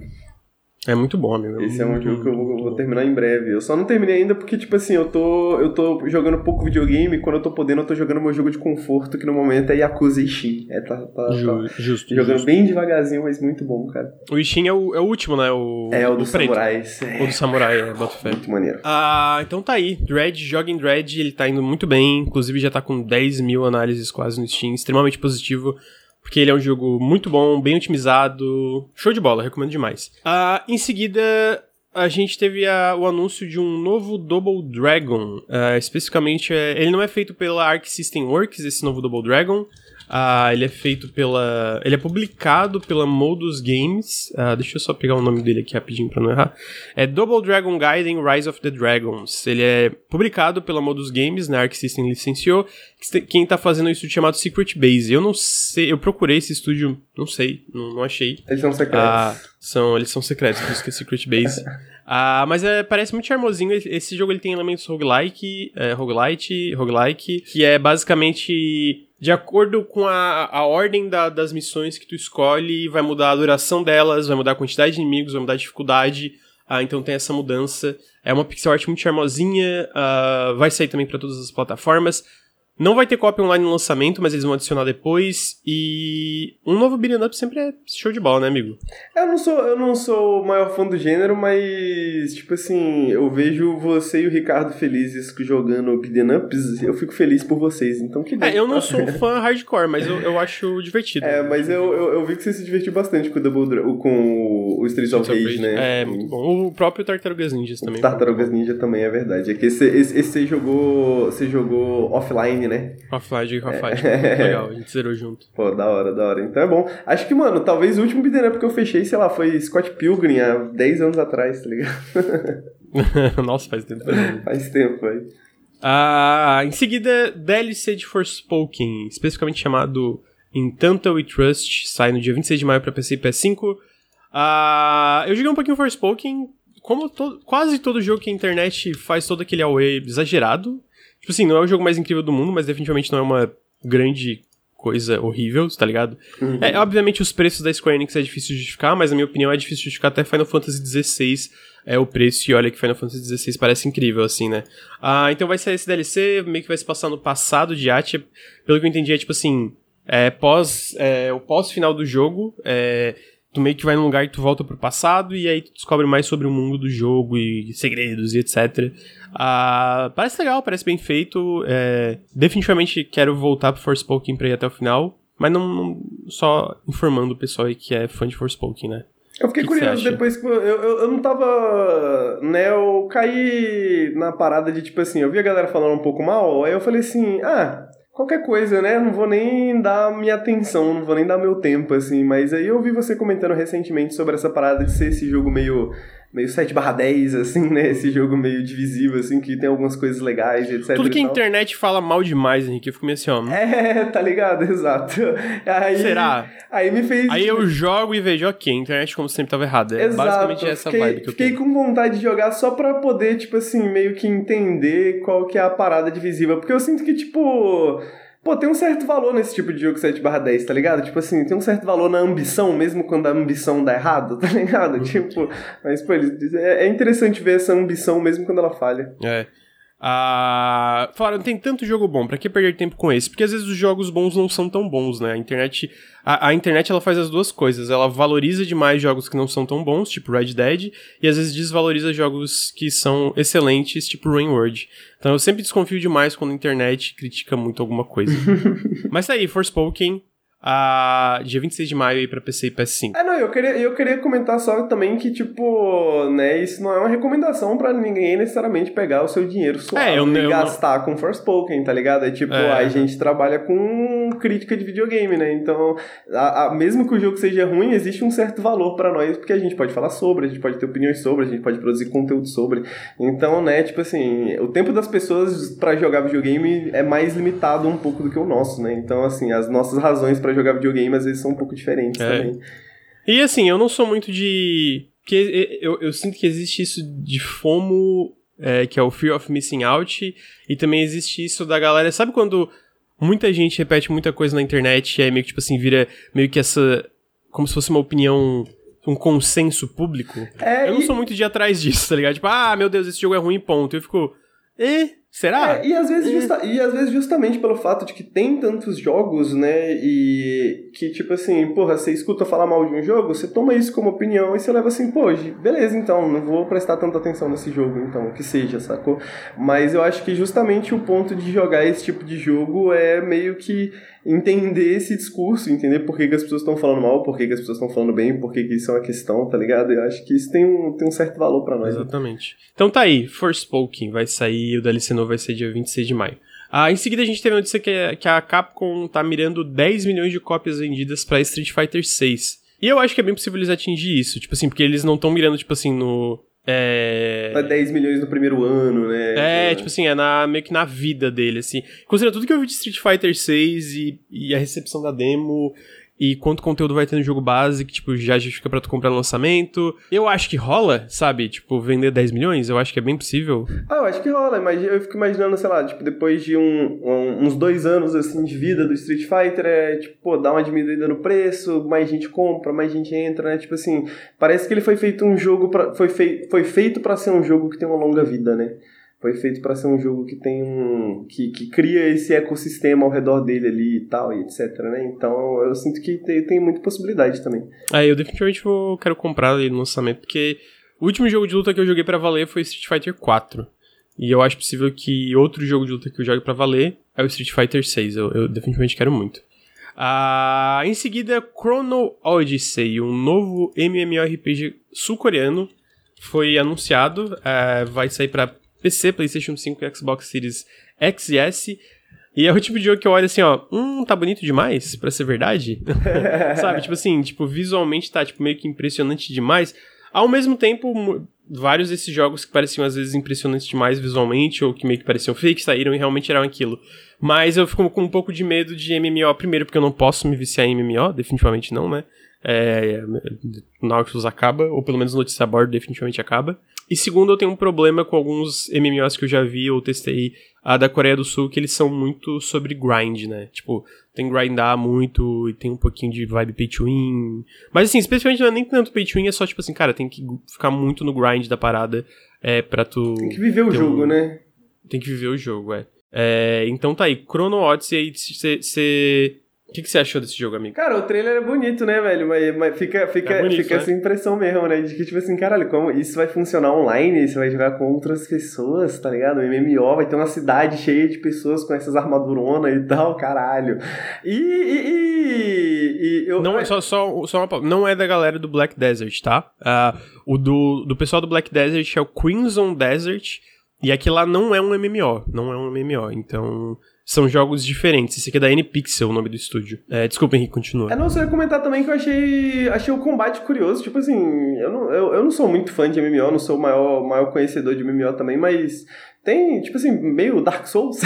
É muito bom, amigo. Esse é um jogo que eu vou, vou terminar em breve. Eu só não terminei ainda porque, tipo assim, eu tô, eu tô jogando pouco videogame e quando eu tô podendo, eu tô jogando meu jogo de conforto, que no momento é Yakuza Ishin. É, tá, tá, tá Ju- Justo. jogando justo. bem devagarzinho, mas muito bom, cara. O Ishin é o, é o último, né? O, É, o samurais. É, O do samurai, é, bota fé. muito maneiro. Ah, então tá aí. Dread, joga em Dread, ele tá indo muito bem. Inclusive já tá com 10 mil análises quase no Steam, extremamente positivo. Porque ele é um jogo muito bom, bem otimizado. Show de bola, recomendo demais. Ah, em seguida, a gente teve a- o anúncio de um novo Double Dragon. Ah, especificamente, é, ele não é feito pela Arc System Works, esse novo Double Dragon. Uh, ele é feito pela. Ele é publicado pela Modus Games. Uh, deixa eu só pegar o nome dele aqui rapidinho pra não errar. É Double Dragon Gaiden Rise of the Dragons. Ele é publicado pela Modus Games, na né? Arc System licenciou. Quem tá fazendo isso chamado Secret Base. Eu não sei, eu procurei esse estúdio, não sei, não, não achei. Eles são secretos. Uh, são, eles são secretos, por isso que é Secret Base. Ah, mas é, parece muito charmosinho. Esse jogo ele tem elementos roguelike, é, roguelite, roguelike, que é basicamente de acordo com a, a ordem da, das missões que tu escolhe, vai mudar a duração delas, vai mudar a quantidade de inimigos, vai mudar a dificuldade. Ah, então tem essa mudança. É uma pixel art muito charmosinha, uh, vai sair também para todas as plataformas. Não vai ter cópia online no lançamento, mas eles vão adicionar depois. E um novo beat'em up sempre é show de bola, né, amigo? Eu não sou, eu não sou o maior fã do gênero, mas tipo assim, eu vejo você e o Ricardo felizes jogando beat'em ups, eu fico feliz por vocês. Então que É, eu não sou fã hardcore, mas eu, eu acho divertido. É, mas eu, eu, eu, vi que você se divertiu bastante com o Double com o Streets of Rage, né? É, muito bom. O próprio Tartarugas Ninjas também. O Tartarugas Ninja também é verdade. É que esse, esse, esse você jogou, você jogou offline né? Half-Life, Half-Life. É. Legal, a gente zerou junto. Pô, da hora, da hora. Então é bom. Acho que, mano, talvez o último beat'em up que eu fechei, sei lá, foi Scott Pilgrim há 10 anos atrás, tá ligado? Nossa, faz tempo. faz tempo, aí. Ah, em seguida, DLC de Forspoken, especificamente chamado Entanto We Trust, sai no dia 26 de maio pra PC e PS5. Ah, eu joguei um pouquinho Forspoken, como quase todo jogo que a internet faz todo aquele away exagerado, Tipo assim, não é o jogo mais incrível do mundo, mas definitivamente não é uma grande coisa horrível, tá ligado? Uhum. É, obviamente os preços da Square Enix é difícil de justificar, mas na minha opinião é difícil de justificar até Final Fantasy XVI é o preço, e olha que Final Fantasy XVI parece incrível, assim, né? Ah, então vai ser esse DLC, meio que vai se passar no passado de Atia, pelo que eu entendi é tipo assim, é pós, é, o pós-final do jogo, é, tu meio que vai num lugar e tu volta pro passado, e aí tu descobre mais sobre o mundo do jogo, e segredos, e etc. Uh, parece legal, parece bem feito. É, definitivamente quero voltar pro Forspoken pra ir até o final. Mas não, não, só informando o pessoal aí que é fã de Forspoken, né? Eu fiquei que curioso que depois que eu, eu, eu, não tava. Né, eu caí na parada de tipo assim, eu vi a galera falando um pouco mal, aí eu falei assim, ah, qualquer coisa, né? Não vou nem dar minha atenção, não vou nem dar meu tempo, assim. Mas aí eu vi você comentando recentemente sobre essa parada de ser esse jogo meio meio 7 barra 10, assim, né? Esse jogo meio divisivo, assim, que tem algumas coisas legais, etc. Tudo que a internet fala mal demais, Henrique, eu fico meio assim, ó. É, tá ligado? Exato. Aí, Será? Aí me fez... Aí eu jogo e vejo, ok, a internet como sempre tava errada. É Exato. basicamente essa fiquei, vibe que eu Fiquei tenho. com vontade de jogar só pra poder, tipo assim, meio que entender qual que é a parada divisiva. Porque eu sinto que, tipo... Pô, tem um certo valor nesse tipo de jogo 7 barra 10, tá ligado? Tipo assim, tem um certo valor na ambição, mesmo quando a ambição dá errado, tá ligado? Uhum. Tipo, mas, pô, é, é interessante ver essa ambição mesmo quando ela falha. É. Ah, falaram, tem tanto jogo bom, para que perder tempo com esse? Porque às vezes os jogos bons não são tão bons, né? A internet, a, a, internet ela faz as duas coisas. Ela valoriza demais jogos que não são tão bons, tipo Red Dead, e às vezes desvaloriza jogos que são excelentes, tipo Rain World. Então eu sempre desconfio demais quando a internet critica muito alguma coisa. Mas tá aí, Forspoken, a dia 26 de maio aí pra PC e PS5. É, não, eu queria, eu queria comentar só também que, tipo, né, isso não é uma recomendação pra ninguém necessariamente pegar o seu dinheiro suave é, eu, e eu, gastar eu... com Forspoken, tá ligado? É tipo, é. a gente trabalha com crítica de videogame, né? Então, a, a, mesmo que o jogo seja ruim, existe um certo valor para nós, porque a gente pode falar sobre, a gente pode ter opiniões sobre, a gente pode produzir conteúdo sobre. Então, né, tipo assim, o tempo das pessoas para jogar videogame é mais limitado um pouco do que o nosso, né? Então, assim, as nossas razões para jogar videogame às vezes são um pouco diferentes é. também. E assim, eu não sou muito de. que eu, eu sinto que existe isso de FOMO, é, que é o Fear of Missing Out, e também existe isso da galera. Sabe quando muita gente repete muita coisa na internet e aí meio que, tipo assim, vira meio que essa. como se fosse uma opinião um consenso público. É, eu não e... sou muito de ir atrás disso, tá ligado? Tipo, ah, meu Deus, esse jogo é ruim, ponto. Eu fico, eh, Será? É, e, às vezes justa, e às vezes justamente pelo fato de que tem tantos jogos, né? E que, tipo assim, porra, você escuta falar mal de um jogo, você toma isso como opinião e você leva assim, pô, beleza, então, não vou prestar tanta atenção nesse jogo, então, que seja, sacou? Mas eu acho que justamente o ponto de jogar esse tipo de jogo é meio que entender esse discurso, entender por que, que as pessoas estão falando mal, por que, que as pessoas estão falando bem, por que, que isso é uma questão, tá ligado? Eu acho que isso tem um, tem um certo valor para nós. Exatamente. Né? Então tá aí, Forspoken vai sair, o DLC novo vai ser dia 26 de maio. Ah, em seguida a gente teve a notícia que, que a Capcom tá mirando 10 milhões de cópias vendidas para Street Fighter 6. E eu acho que é bem possível eles atingir isso, tipo assim, porque eles não estão mirando, tipo assim, no. É... Pra 10 milhões no primeiro ano, né? É, tipo assim, é na, meio que na vida dele, assim. Considerando tudo que eu vi de Street Fighter 6 e, e a recepção da demo e quanto conteúdo vai ter no jogo base, que, tipo, já justifica pra tu comprar no lançamento. Eu acho que rola, sabe? Tipo, vender 10 milhões, eu acho que é bem possível. Ah, eu acho que rola, mas eu fico imaginando, sei lá, tipo, depois de um, um, uns dois anos, assim, de vida do Street Fighter, é, tipo, pô, dá uma diminuída no preço, mais gente compra, mais gente entra, né? Tipo assim, parece que ele foi feito um jogo, pra, foi, fei, foi feito para ser um jogo que tem uma longa vida, né? Foi feito para ser um jogo que tem um que, que cria esse ecossistema ao redor dele ali e tal e etc, né? Então eu sinto que tem, tem muita possibilidade também. Ah, eu definitivamente vou quero comprar ele no lançamento porque o último jogo de luta que eu joguei para valer foi Street Fighter 4. E eu acho possível que outro jogo de luta que eu jogue para valer é o Street Fighter 6. Eu, eu definitivamente quero muito. Ah, em seguida, Chrono Odyssey, um novo MMORPG sul-coreano, foi anunciado. É, vai sair para PC, PlayStation 5 e Xbox Series X e S. E é o tipo de jogo que eu olho assim, ó, hum, tá bonito demais pra ser verdade. Sabe? Tipo assim, tipo, visualmente tá tipo, meio que impressionante demais. Ao mesmo tempo, vários desses jogos que pareciam às vezes impressionantes demais visualmente, ou que meio que pareciam fake, saíram e realmente eram aquilo. Mas eu fico com um pouco de medo de MMO, primeiro porque eu não posso me viciar em MMO, definitivamente não, né? É, Nautilus acaba, ou pelo menos notícia a bordo definitivamente acaba. E segundo, eu tenho um problema com alguns MMOs que eu já vi ou testei a da Coreia do Sul, que eles são muito sobre grind, né? Tipo, tem grindar muito e tem um pouquinho de vibe pay to win. Mas assim, especialmente não é nem tanto pay to win, é só tipo assim, cara, tem que ficar muito no grind da parada é, pra tu. Tem que viver o jogo, um... né? Tem que viver o jogo, é. é então tá aí, Chrono Odyssey você o que, que, você achou desse jogo, amigo? Cara, o trailer é bonito, né, velho? Mas, mas fica, fica, é bonito, fica né? essa impressão mesmo, né? De que, tipo assim, caralho, como isso vai funcionar online, você vai jogar com outras pessoas, tá ligado? O MMO vai ter uma cidade cheia de pessoas com essas armaduronas e tal, caralho. E. e, e, e eu... Não, só, só, só uma Não é da galera do Black Desert, tá? Uh, o do, do pessoal do Black Desert é o Crimson Desert. E aqui lá não é um MMO, não é um MMO. Então, são jogos diferentes. Esse aqui é da N-Pixel, o nome do estúdio. É, desculpa, Henrique, continua. É, não, só ia comentar também que eu achei, achei o combate curioso. Tipo assim, eu não, eu, eu não sou muito fã de MMO, não sou o maior, maior conhecedor de MMO também, mas tem, tipo assim, meio Dark Souls.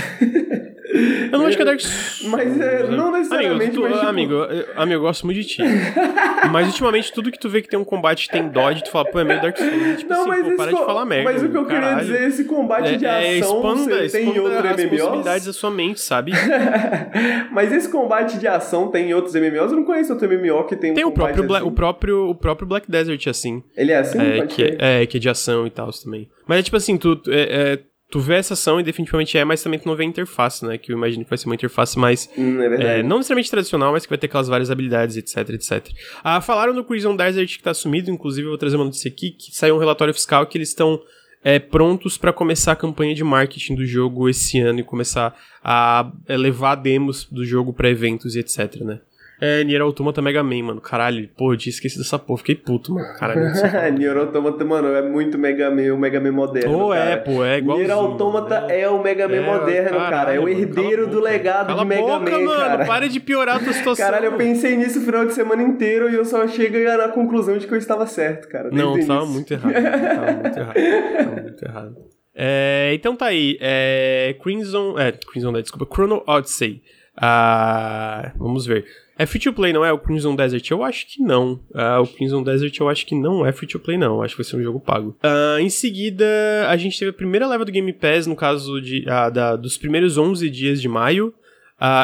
Eu não acho que é Dark Souls. Mas é, não necessariamente. Amigo, tu, mas, tipo... amigo, eu, amigo, eu gosto muito de ti. mas ultimamente, tudo que tu vê que tem um combate tem dodge, tu fala, pô, é meio Dark Souls. Tipo não, assim, mas pô, para de falar merda. Mas o que eu caralho. queria dizer, esse combate é, de ação é, expanda, você tem em outro as MMOs? possibilidades da sua mente, sabe? mas esse combate de ação tem em outros MMOs? Eu não conheço outro MMO que tem um tem o próprio, assim. o próprio O próprio Black Desert, assim. Ele é assim? É, que é, é, que é de ação e tal também. Mas é tipo assim, tu... É, é, tu vê essa ação e definitivamente é, mas também tu não vê a interface, né? Que eu imagino que vai ser uma interface mais. Hum, é é, não necessariamente tradicional, mas que vai ter aquelas várias habilidades, etc, etc. Ah, falaram do Crimson Desert que tá sumido, inclusive eu vou trazer uma notícia aqui, que saiu um relatório fiscal que eles estão. É, prontos para começar a campanha de marketing do jogo esse ano e começar a levar demos do jogo para eventos e etc, né? É, Nier Automata Mega Man, mano. Caralho, pô, eu tinha esquecido dessa porra. Fiquei puto, mano. Caralho. Nier Automata, mano, é muito Mega Man, o Mega Man moderno. Oh, cara. é, pô, é igual. Nier Automata é, é o Mega Man é, moderno, caralho, cara. É o herdeiro do legado Cala de Mega boca, Man, mano, cara. Para de piorar a tua situação. Caralho, eu pensei nisso o final de semana inteiro e eu só cheguei na conclusão de que eu estava certo, cara. Não, tava muito errado. tava muito errado. Tava muito errado. É, então tá aí. É, Crimson. É, Crimson, desculpa. Chrono Odyssey. Ah, vamos ver. É free to play, não é? O Crimson Desert? Eu acho que não. Uh, o Crimson Desert eu acho que não é free to play, não. acho que vai ser um jogo pago. Uh, em seguida, a gente teve a primeira leva do Game Pass, no caso de, uh, da, dos primeiros 11 dias de maio.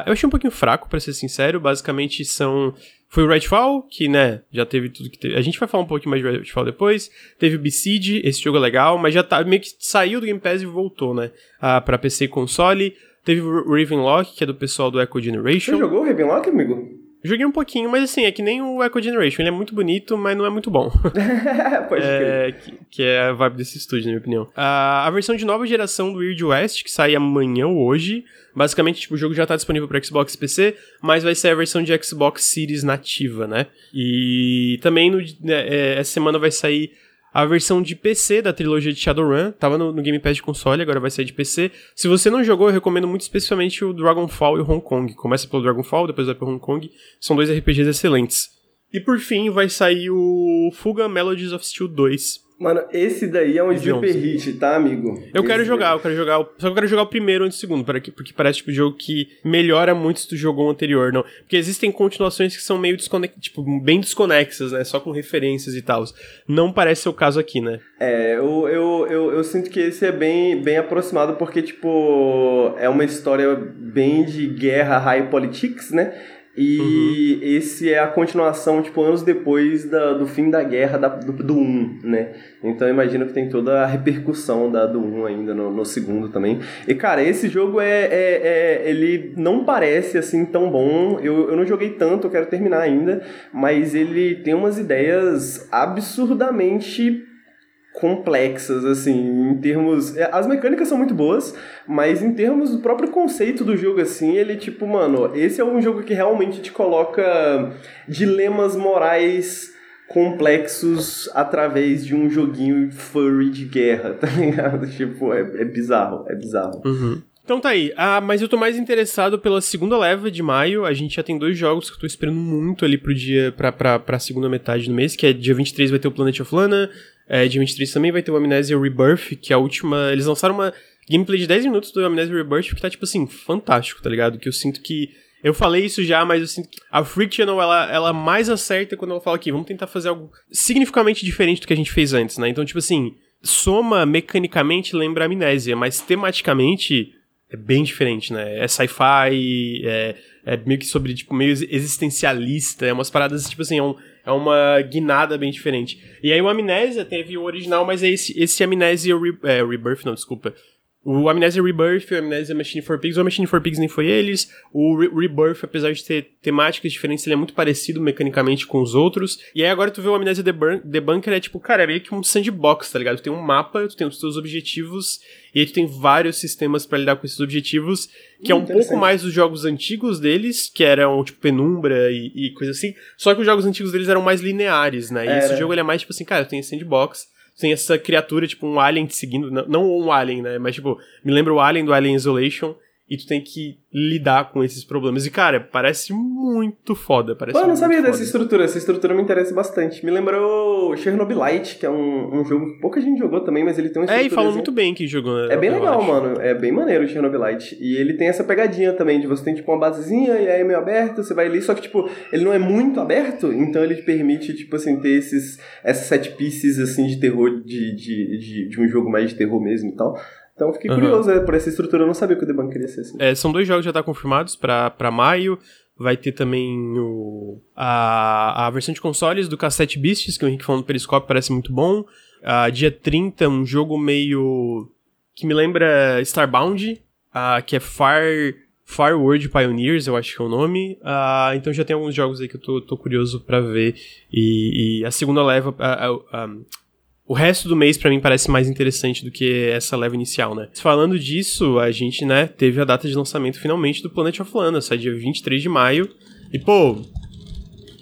eu achei um pouquinho fraco, para ser sincero. Basicamente são. Foi o Redfall, que, né, já teve tudo que teve. A gente vai falar um pouquinho mais de Redfall depois. Teve o esse jogo é legal, mas já tá meio que saiu do Game Pass e voltou, né? Uh, pra PC e console. Teve o Ravenlock, que é do pessoal do Echo Generation. Você jogou o Ravenlock, amigo? Joguei um pouquinho, mas assim, é que nem o Echo Generation. Ele é muito bonito, mas não é muito bom. Pode é, que, que, é a vibe desse estúdio, na minha opinião. A, a versão de nova geração do Weird West, que sai amanhã ou hoje. Basicamente, tipo, o jogo já tá disponível para Xbox e PC, mas vai ser a versão de Xbox Series nativa, né? E também no, né, é, essa semana vai sair a versão de PC da trilogia de Shadowrun. Tava no, no Game Pass de console, agora vai sair de PC. Se você não jogou, eu recomendo muito especificamente o Dragonfall e o Hong Kong. Começa pelo Dragonfall, depois vai pro Hong Kong. São dois RPGs excelentes. E por fim, vai sair o Fuga Melodies of Steel 2 Mano, esse daí é um sleeper hit, tá, amigo? Eu esse quero jogar, daí. eu quero jogar. Só que eu quero jogar o primeiro antes do segundo, porque parece tipo jogo que melhora muito se tu jogou o anterior, não. Porque existem continuações que são meio desconexas, tipo, bem desconexas, né? Só com referências e tal. Não parece ser o caso aqui, né? É, eu, eu, eu, eu sinto que esse é bem, bem aproximado, porque, tipo, é uma história bem de guerra, high politics, né? E uhum. esse é a continuação, tipo, anos depois da, do fim da guerra da, do, do 1, né? Então eu imagino que tem toda a repercussão da, do 1 ainda no, no segundo também. E, cara, esse jogo é, é, é, Ele não parece, assim, tão bom. Eu, eu não joguei tanto, eu quero terminar ainda. Mas ele tem umas ideias absurdamente complexas, assim, em termos... É, as mecânicas são muito boas, mas em termos do próprio conceito do jogo, assim, ele, tipo, mano, esse é um jogo que realmente te coloca dilemas morais complexos através de um joguinho furry de guerra, tá ligado? Tipo, é, é bizarro, é bizarro. Uhum. Então tá aí. Ah, mas eu tô mais interessado pela segunda leva de maio. A gente já tem dois jogos que eu tô esperando muito ali pro dia, pra, pra, pra segunda metade do mês, que é dia 23 vai ter o Planet of Lana, é, dia 23 também vai ter o Amnesia Rebirth, que é a última. Eles lançaram uma gameplay de 10 minutos do Amnesia Rebirth que tá, tipo assim, fantástico, tá ligado? Que eu sinto que. Eu falei isso já, mas eu sinto que a Freak Channel, ela, ela mais acerta quando ela fala aqui, vamos tentar fazer algo significativamente diferente do que a gente fez antes, né? Então, tipo assim, soma mecanicamente lembra Amnésia, mas tematicamente é bem diferente, né? É sci-fi, é, é meio que sobre, tipo, meio existencialista, é umas paradas, tipo assim, é, um, é uma guinada bem diferente. E aí o Amnésia teve o original, mas é esse, esse Amnésia Re, é, Rebirth, não, desculpa. O Amnesia Rebirth, o Amnesia Machine for Pigs, o Machine for Pigs nem foi eles. O Re Rebirth, apesar de ter temáticas diferentes, ele é muito parecido mecanicamente com os outros. E aí agora tu vê o Amnesia Debunker, é tipo, cara, é meio que um sandbox, tá ligado? Tu tem um mapa, tu tem os teus objetivos, e aí tu tem vários sistemas para lidar com esses objetivos, que hum, é um pouco mais dos jogos antigos deles, que eram tipo Penumbra e, e coisa assim. Só que os jogos antigos deles eram mais lineares, né? E é, esse jogo ele é mais tipo assim, cara, tem sandbox tem essa criatura, tipo, um alien te seguindo. Não, um alien, né? Mas, tipo, me lembra o alien do Alien Isolation e tu tem que lidar com esses problemas. E, cara, parece muito foda. Parece Pô, eu não sabia foda. dessa estrutura. Essa estrutura me interessa bastante. Me lembrou Chernobylite, que é um, um jogo que pouca gente jogou também, mas ele tem uma estrutura. É, e falam muito bem que jogou. É bem legal, acho. mano. É bem maneiro o Chernobylite. E ele tem essa pegadinha também, de você tem, tipo, uma basezinha e aí é meio aberto, você vai ali, só que, tipo, ele não é muito aberto, então ele te permite, tipo assim, ter esses, essas set pieces, assim, de terror, de, de, de, de um jogo mais de terror mesmo e tal. Então fiquei uhum. curioso né, por essa estrutura, eu não sabia que o The Bank queria ser assim. É, são dois jogos que já estão tá confirmados para maio. Vai ter também o, a, a versão de consoles do Cassette Beasts, que o Henrique falando do Periscope parece muito bom. Uh, dia 30, um jogo meio. que me lembra Starbound, uh, que é Far. Far World Pioneers, eu acho que é o nome. Uh, então já tem alguns jogos aí que eu tô, tô curioso para ver. E, e, a segunda leva. Uh, o resto do mês para mim parece mais interessante do que essa leva inicial, né? Falando disso, a gente, né, teve a data de lançamento finalmente do Planet of Lana, sai dia 23 de maio. E pô,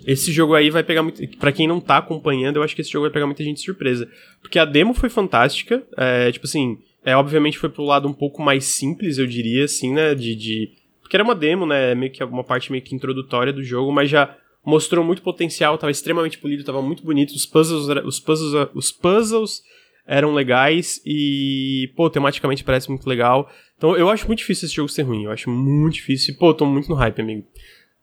esse jogo aí vai pegar muito. Pra quem não tá acompanhando, eu acho que esse jogo vai pegar muita gente de surpresa. Porque a demo foi fantástica. É, tipo assim, é, obviamente foi pro lado um pouco mais simples, eu diria, assim, né? De, de. Porque era uma demo, né? Meio que uma parte meio que introdutória do jogo, mas já mostrou muito potencial, estava extremamente polido, estava muito bonito, os puzzles, os puzzles, os puzzles eram legais e, pô, tematicamente parece muito legal. Então eu acho muito difícil esse jogo ser ruim, eu acho muito difícil. E, pô, tô muito no hype, amigo.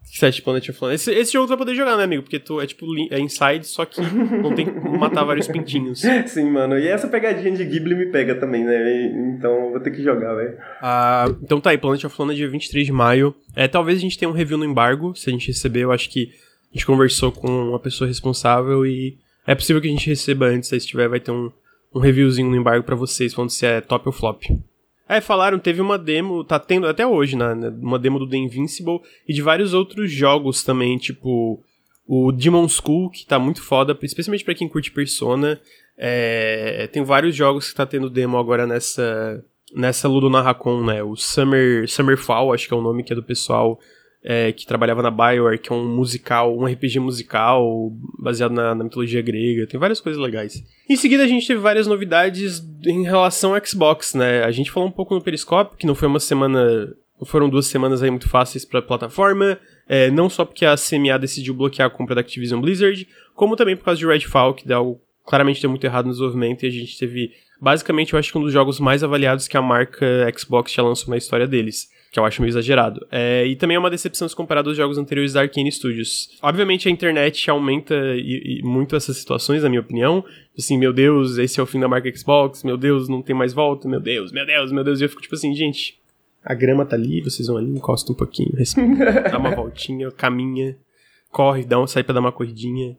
Sete Planet of Lana. Esse, esse jogo tu vai poder jogar, né, amigo? Porque tu é tipo é inside, só que não tem como matar vários pintinhos. Sim, mano. E essa pegadinha de Ghibli me pega também, né? Então vou ter que jogar, velho. Ah, então tá aí, Planet of Lana dia 23 de maio. É, talvez a gente tenha um review no embargo, se a gente receber, eu acho que a gente conversou com uma pessoa responsável e é possível que a gente receba antes, aí se tiver vai ter um, um reviewzinho no embargo para vocês, falando se é top ou flop. É, falaram, teve uma demo, tá tendo até hoje, né, né, uma demo do The Invincible e de vários outros jogos também, tipo o Demon School, que tá muito foda, especialmente para quem curte Persona. É, tem vários jogos que tá tendo demo agora nessa nessa Ludo Narracon, né, o Summer, Summer Fall, acho que é o nome que é do pessoal é, que trabalhava na Bioware, que é um musical, um RPG musical baseado na, na, mitologia grega. Tem várias coisas legais. Em seguida, a gente teve várias novidades em relação ao Xbox, né? A gente falou um pouco no Periscope, que não foi uma semana. Foram duas semanas aí muito fáceis para a plataforma. É, não só porque a CMA decidiu bloquear a compra da Activision Blizzard, como também por causa de Redfall, que deu algo, claramente deu muito errado no desenvolvimento e a gente teve, basicamente, eu acho que um dos jogos mais avaliados que a marca Xbox já lançou na história deles que eu acho meio exagerado. É, e também é uma decepção se comparado aos jogos anteriores da Arkane Studios. Obviamente a internet aumenta e, e muito essas situações, na minha opinião. Assim, meu Deus, esse é o fim da marca Xbox, meu Deus, não tem mais volta, meu Deus, meu Deus, meu Deus. E eu fico tipo assim, gente, a grama tá ali, vocês vão ali, encosta um pouquinho, respira, dá uma voltinha, caminha, corre, dá um, sai pra dar uma corridinha.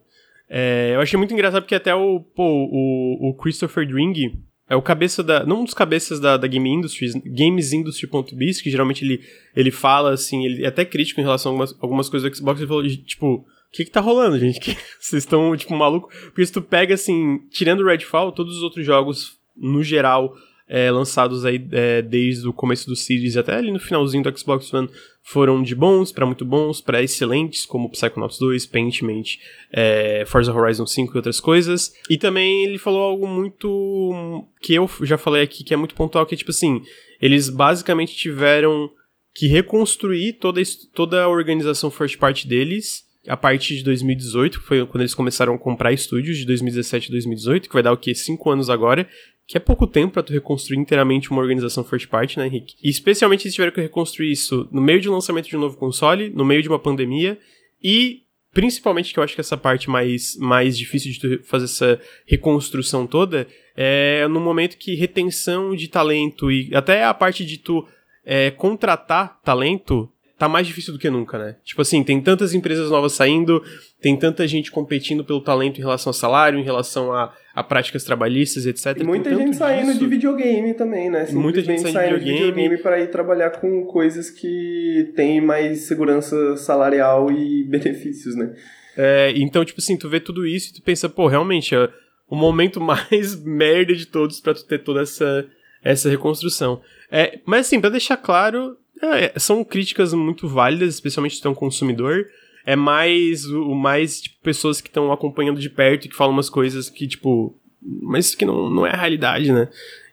É, eu achei muito engraçado porque até o, pô, o, o Christopher Dring, é o cabeça da. Não um dos cabeças da, da Game Industries, GamesIndustry.biz, que geralmente ele, ele fala assim, ele é até crítico em relação a algumas, algumas coisas do Xbox, ele falou, tipo, o que que tá rolando, gente? Vocês estão, tipo, maluco? Porque se tu pega, assim, tirando o Redfall, todos os outros jogos, no geral, é, lançados aí é, desde o começo do Series até ali no finalzinho do Xbox One foram de bons para muito bons, para excelentes, como Psychonauts 2, Paintment, é, Forza Horizon 5 e outras coisas. E também ele falou algo muito que eu já falei aqui, que é muito pontual, que é tipo assim, eles basicamente tiveram que reconstruir toda, toda a organização first party deles a partir de 2018, que foi quando eles começaram a comprar estúdios, de 2017 a 2018, que vai dar o quê? Cinco anos agora, que é pouco tempo para tu reconstruir inteiramente uma organização first party, né, Henrique? E especialmente se tiver que reconstruir isso no meio de um lançamento de um novo console, no meio de uma pandemia e principalmente que eu acho que essa parte mais, mais difícil de tu fazer essa reconstrução toda é no momento que retenção de talento e até a parte de tu é, contratar talento tá mais difícil do que nunca, né? Tipo assim, tem tantas empresas novas saindo, tem tanta gente competindo pelo talento em relação ao salário, em relação a, a práticas trabalhistas, etc. E muita gente saindo disso. de videogame também, né? Muita gente saindo, saindo de videogame, videogame para ir trabalhar com coisas que têm mais segurança salarial e benefícios, né? É, então, tipo assim, tu vê tudo isso e tu pensa, pô, realmente, é o momento mais merda de todos para tu ter toda essa, essa reconstrução. É, mas assim, para deixar claro, é, são críticas muito válidas, especialmente se é um consumidor. É mais o mais tipo, pessoas que estão acompanhando de perto e que falam umas coisas que, tipo. Mas que não, não é a realidade, né?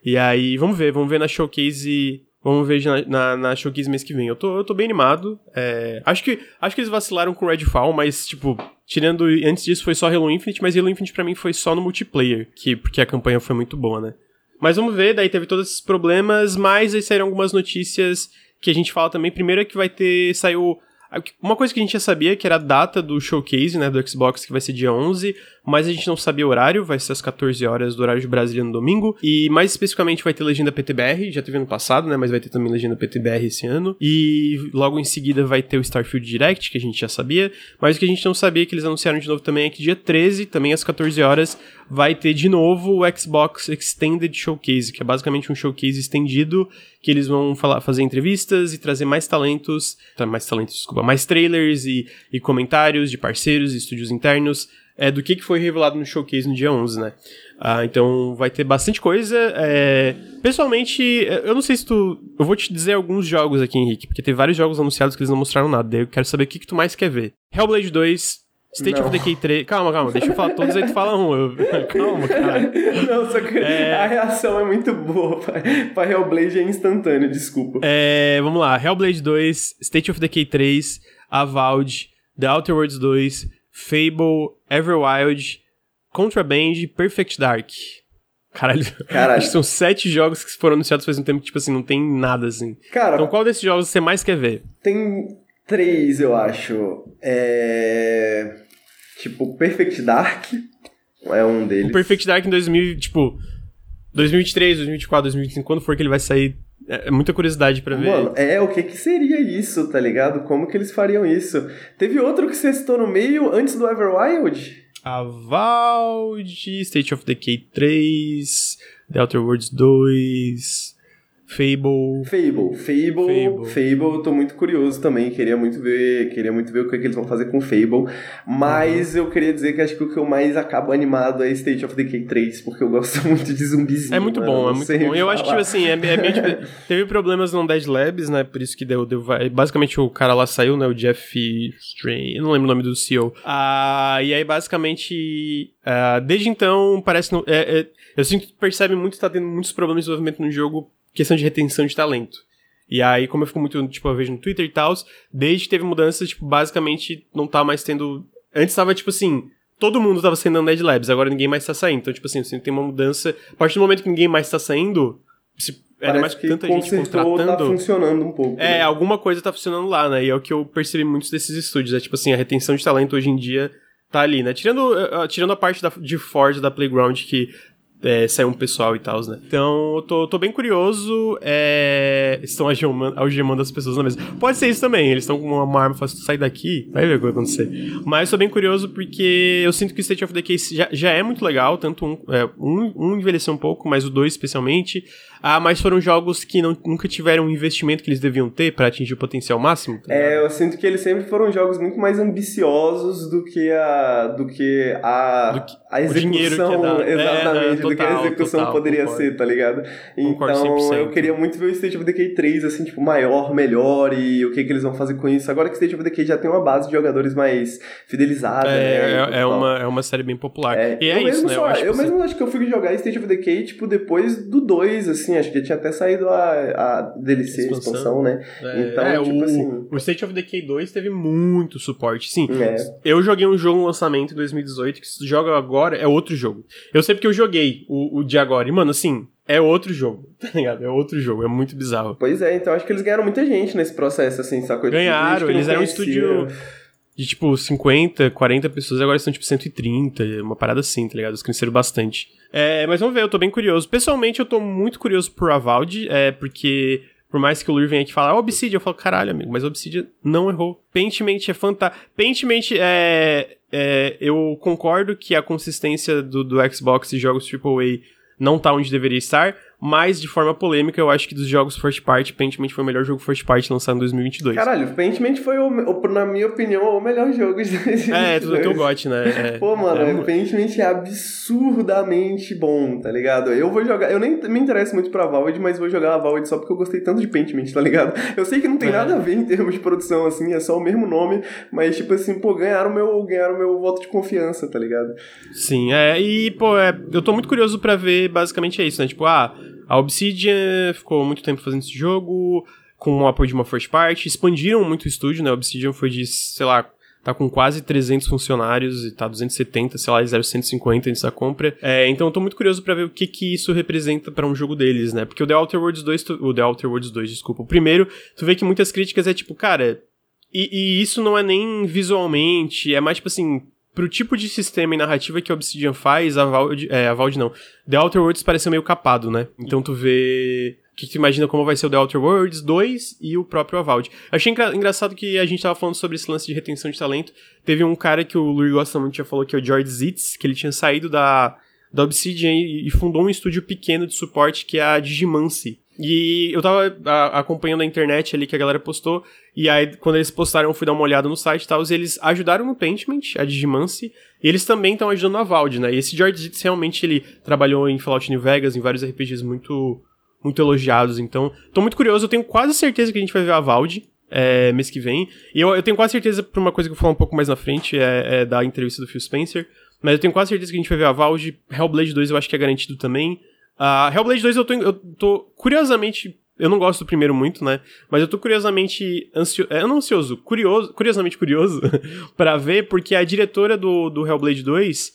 E aí, vamos ver, vamos ver na showcase. Vamos ver na, na, na showcase mês que vem. Eu tô, eu tô bem animado. É, acho, que, acho que eles vacilaram com Redfall, mas, tipo, tirando. Antes disso foi só Halo Infinite, mas Halo Infinite pra mim foi só no multiplayer, que, porque a campanha foi muito boa, né? Mas vamos ver, daí teve todos esses problemas, mas aí saíram algumas notícias que a gente fala também. Primeiro é que vai ter. Saiu. Uma coisa que a gente já sabia, que era a data do showcase, né, do Xbox, que vai ser dia 11, mas a gente não sabia o horário, vai ser às 14 horas do horário de Brasília no domingo. E mais especificamente vai ter legenda PTBR, já teve ano passado, né? Mas vai ter também legenda PTBR esse ano. E logo em seguida vai ter o Starfield Direct, que a gente já sabia. Mas o que a gente não sabia, que eles anunciaram de novo também, é que dia 13, também às 14 horas, vai ter de novo o Xbox Extended Showcase, que é basicamente um showcase estendido, que eles vão falar, fazer entrevistas e trazer mais talentos, mais talentos, desculpa, mais trailers e, e comentários de parceiros e estúdios internos é, do que, que foi revelado no showcase no dia 11, né? Ah, então vai ter bastante coisa. É... Pessoalmente, eu não sei se tu. Eu vou te dizer alguns jogos aqui, Henrique, porque tem vários jogos anunciados que eles não mostraram nada. Daí eu quero saber o que, que tu mais quer ver. Hellblade 2, State não. of Decay 3. Calma, calma, deixa eu falar todos aí tu fala um. Eu... Calma, cara. Não, só que é... a reação é muito boa. Pra Hellblade é instantâneo, desculpa. É, vamos lá. Hellblade 2, State of Decay 3, Avowed, The Outer Worlds 2, Fable, Everwild, Contraband, Perfect Dark. Caralho. Caralho. Acho que são sete jogos que foram anunciados faz um tempo que, tipo assim, não tem nada assim. Cara. Então qual desses jogos você mais quer ver? Tem três, eu acho. É. Tipo, Perfect Dark é um deles. O Perfect Dark em 2000, tipo, 2023, 2024, 2025, quando for que ele vai sair, é, é muita curiosidade para ver. Mano, é, o que que seria isso, tá ligado? Como que eles fariam isso? Teve outro que você citou no meio, antes do Everwild? Avowed, State of Decay 3, The Outer Worlds 2, Fable. Fable, Fable, Fable, Fable, eu tô muito curioso também, queria muito ver, queria muito ver o que, é que eles vão fazer com Fable, mas uhum. eu queria dizer que acho que o que eu mais acabo animado é State of Decay 3, porque eu gosto muito de zumbizinho. É muito bom, é muito bom. Eu acho que, tipo assim, é, é meio tipo, teve problemas no Dead Labs, né, por isso que deu, deu, basicamente o cara lá saiu, né, o Jeff Strain, eu não lembro o nome do CEO. Ah, e aí, basicamente, ah, desde então, parece, é, é, eu sinto que percebe muito que tá tendo muitos problemas de desenvolvimento no jogo, questão de retenção de talento. E aí, como eu fico muito, tipo, eu vejo no Twitter e tal, desde que teve mudanças, tipo, basicamente não tá mais tendo. Antes tava, tipo assim, todo mundo tava saindo na Ned Labs, agora ninguém mais tá saindo. Então, tipo assim, tem uma mudança. A partir do momento que ninguém mais tá saindo, se era mais que tanta gente contratando. tá funcionando um pouco. É, né? alguma coisa tá funcionando lá, né? E é o que eu percebi muitos desses estúdios. É tipo assim, a retenção de talento hoje em dia tá ali, né? Tirando, uh, tirando a parte da, de Forge da Playground, que é, sair um pessoal e tal, né? Então, eu tô, tô bem curioso. É... Estão algemando, algemando as pessoas na mesa. Pode ser isso também, eles estão com uma arma fácil sair daqui, vai ver o que vai acontecer. Mas tô bem curioso porque eu sinto que o State of Decay já, já é muito legal, tanto um, é, um, um envelheceu um pouco, mas o dois especialmente. Ah, mas foram jogos que não, nunca tiveram o investimento que eles deviam ter para atingir o potencial máximo? Tá é, eu sinto que eles sempre foram jogos muito mais ambiciosos do que a do que a, do que, a execução, que é exatamente, é, total, do que a execução total, poderia concordo. ser, tá ligado? Então, eu queria muito ver o State of Decay 3 assim, tipo, maior, melhor e o que que eles vão fazer com isso. Agora que State of Decay já tem uma base de jogadores mais fidelizada, é, né? É, é uma, é uma série bem popular. É, e é isso, né? Só, eu, eu mesmo acho que eu fui jogar State of Decay, tipo, depois do 2, assim, assim, acho que tinha até saído a, a DLC, expansão, expansão né? É, então, é, tipo o, assim... O State of Decay 2 teve muito suporte. Sim, é. eu joguei um jogo no lançamento em 2018 que se joga agora é outro jogo. Eu sei porque eu joguei o, o de agora. E, mano, assim, é outro jogo, tá ligado? É outro jogo, é muito bizarro. Pois é, então acho que eles ganharam muita gente nesse processo, assim, sacou? Ganharam, eles eram um estúdio de tipo 50, 40 pessoas, agora estão tipo 130, uma parada assim, tá ligado? Eles cresceram bastante. É, mas vamos ver, eu tô bem curioso. Pessoalmente, eu tô muito curioso por Avald, é, porque por mais que o Lur venha aqui falar, Obsidian, eu falo, caralho, amigo, mas Obsidian não errou. Paintment é fantástico. Paintment é, é. Eu concordo que a consistência do, do Xbox e jogos AAA não tá onde deveria estar, mas de forma polêmica, eu acho que dos jogos first party, Paintment foi o melhor jogo first party lançado em 2022. Caralho, Paintment foi, o, na minha opinião, o melhor jogo de 2022. É, tudo teu gote, né? É, Pô, mano, é, Paintment é absurdamente bom, tá ligado? Eu vou jogar, eu nem me interesso muito pra Valve, mas vou jogar a Valve só porque eu gostei tanto de Paintment, tá ligado? Eu sei que não tem é. nada a ver em termos de produção, assim, é só o mesmo nome, mas tipo assim, pô, ganharam meu, ganharam meu voto de confiança, tá ligado? Sim, é, e pô, é, eu tô muito curioso pra ver, basicamente é isso, né? Tipo, ah, a Obsidian ficou muito tempo fazendo esse jogo, com o apoio de uma first party, expandiram muito o estúdio, né? A Obsidian foi de, sei lá, tá com quase 300 funcionários e tá 270, sei lá, 150 antes da compra. É, então eu tô muito curioso para ver o que que isso representa para um jogo deles, né? Porque o The Outer Worlds 2, tu, o The Outer Worlds 2, desculpa, o primeiro, tu vê que muitas críticas é tipo, cara, e, e isso não é nem visualmente, é mais tipo assim, pro tipo de sistema e narrativa que Obsidian faz, a Valve, é, a Valve não. The Outer Worlds parece meio capado, né? Então tu vê que tu imagina como vai ser o The Outer Worlds 2 e o próprio Avald. Achei engraçado que a gente tava falando sobre esse lance de retenção de talento. Teve um cara que o Luiz gosta muito, já falou que é o George Zitz, que ele tinha saído da, da Obsidian e, e fundou um estúdio pequeno de suporte que é a Digimancy. E eu tava a, acompanhando a internet ali que a galera postou, e aí quando eles postaram eu fui dar uma olhada no site e tal, e eles ajudaram no Paintment, a Digimancy, e eles também estão ajudando a Valve, né? E esse George Zitz realmente ele trabalhou em Fallout New Vegas, em vários RPGs muito muito elogiados, então tô muito curioso, eu tenho quase certeza que a gente vai ver a Valve, é, mês que vem. E eu, eu tenho quase certeza, por uma coisa que eu vou falar um pouco mais na frente, é, é da entrevista do Phil Spencer. Mas eu tenho quase certeza que a gente vai ver a Valve. Hellblade 2 eu acho que é garantido também. Uh, Hellblade 2 eu tô, eu tô curiosamente. Eu não gosto do primeiro muito, né? Mas eu tô curiosamente ansioso. É, não ansioso, curioso, curiosamente curioso para ver, porque a diretora do, do Hellblade 2,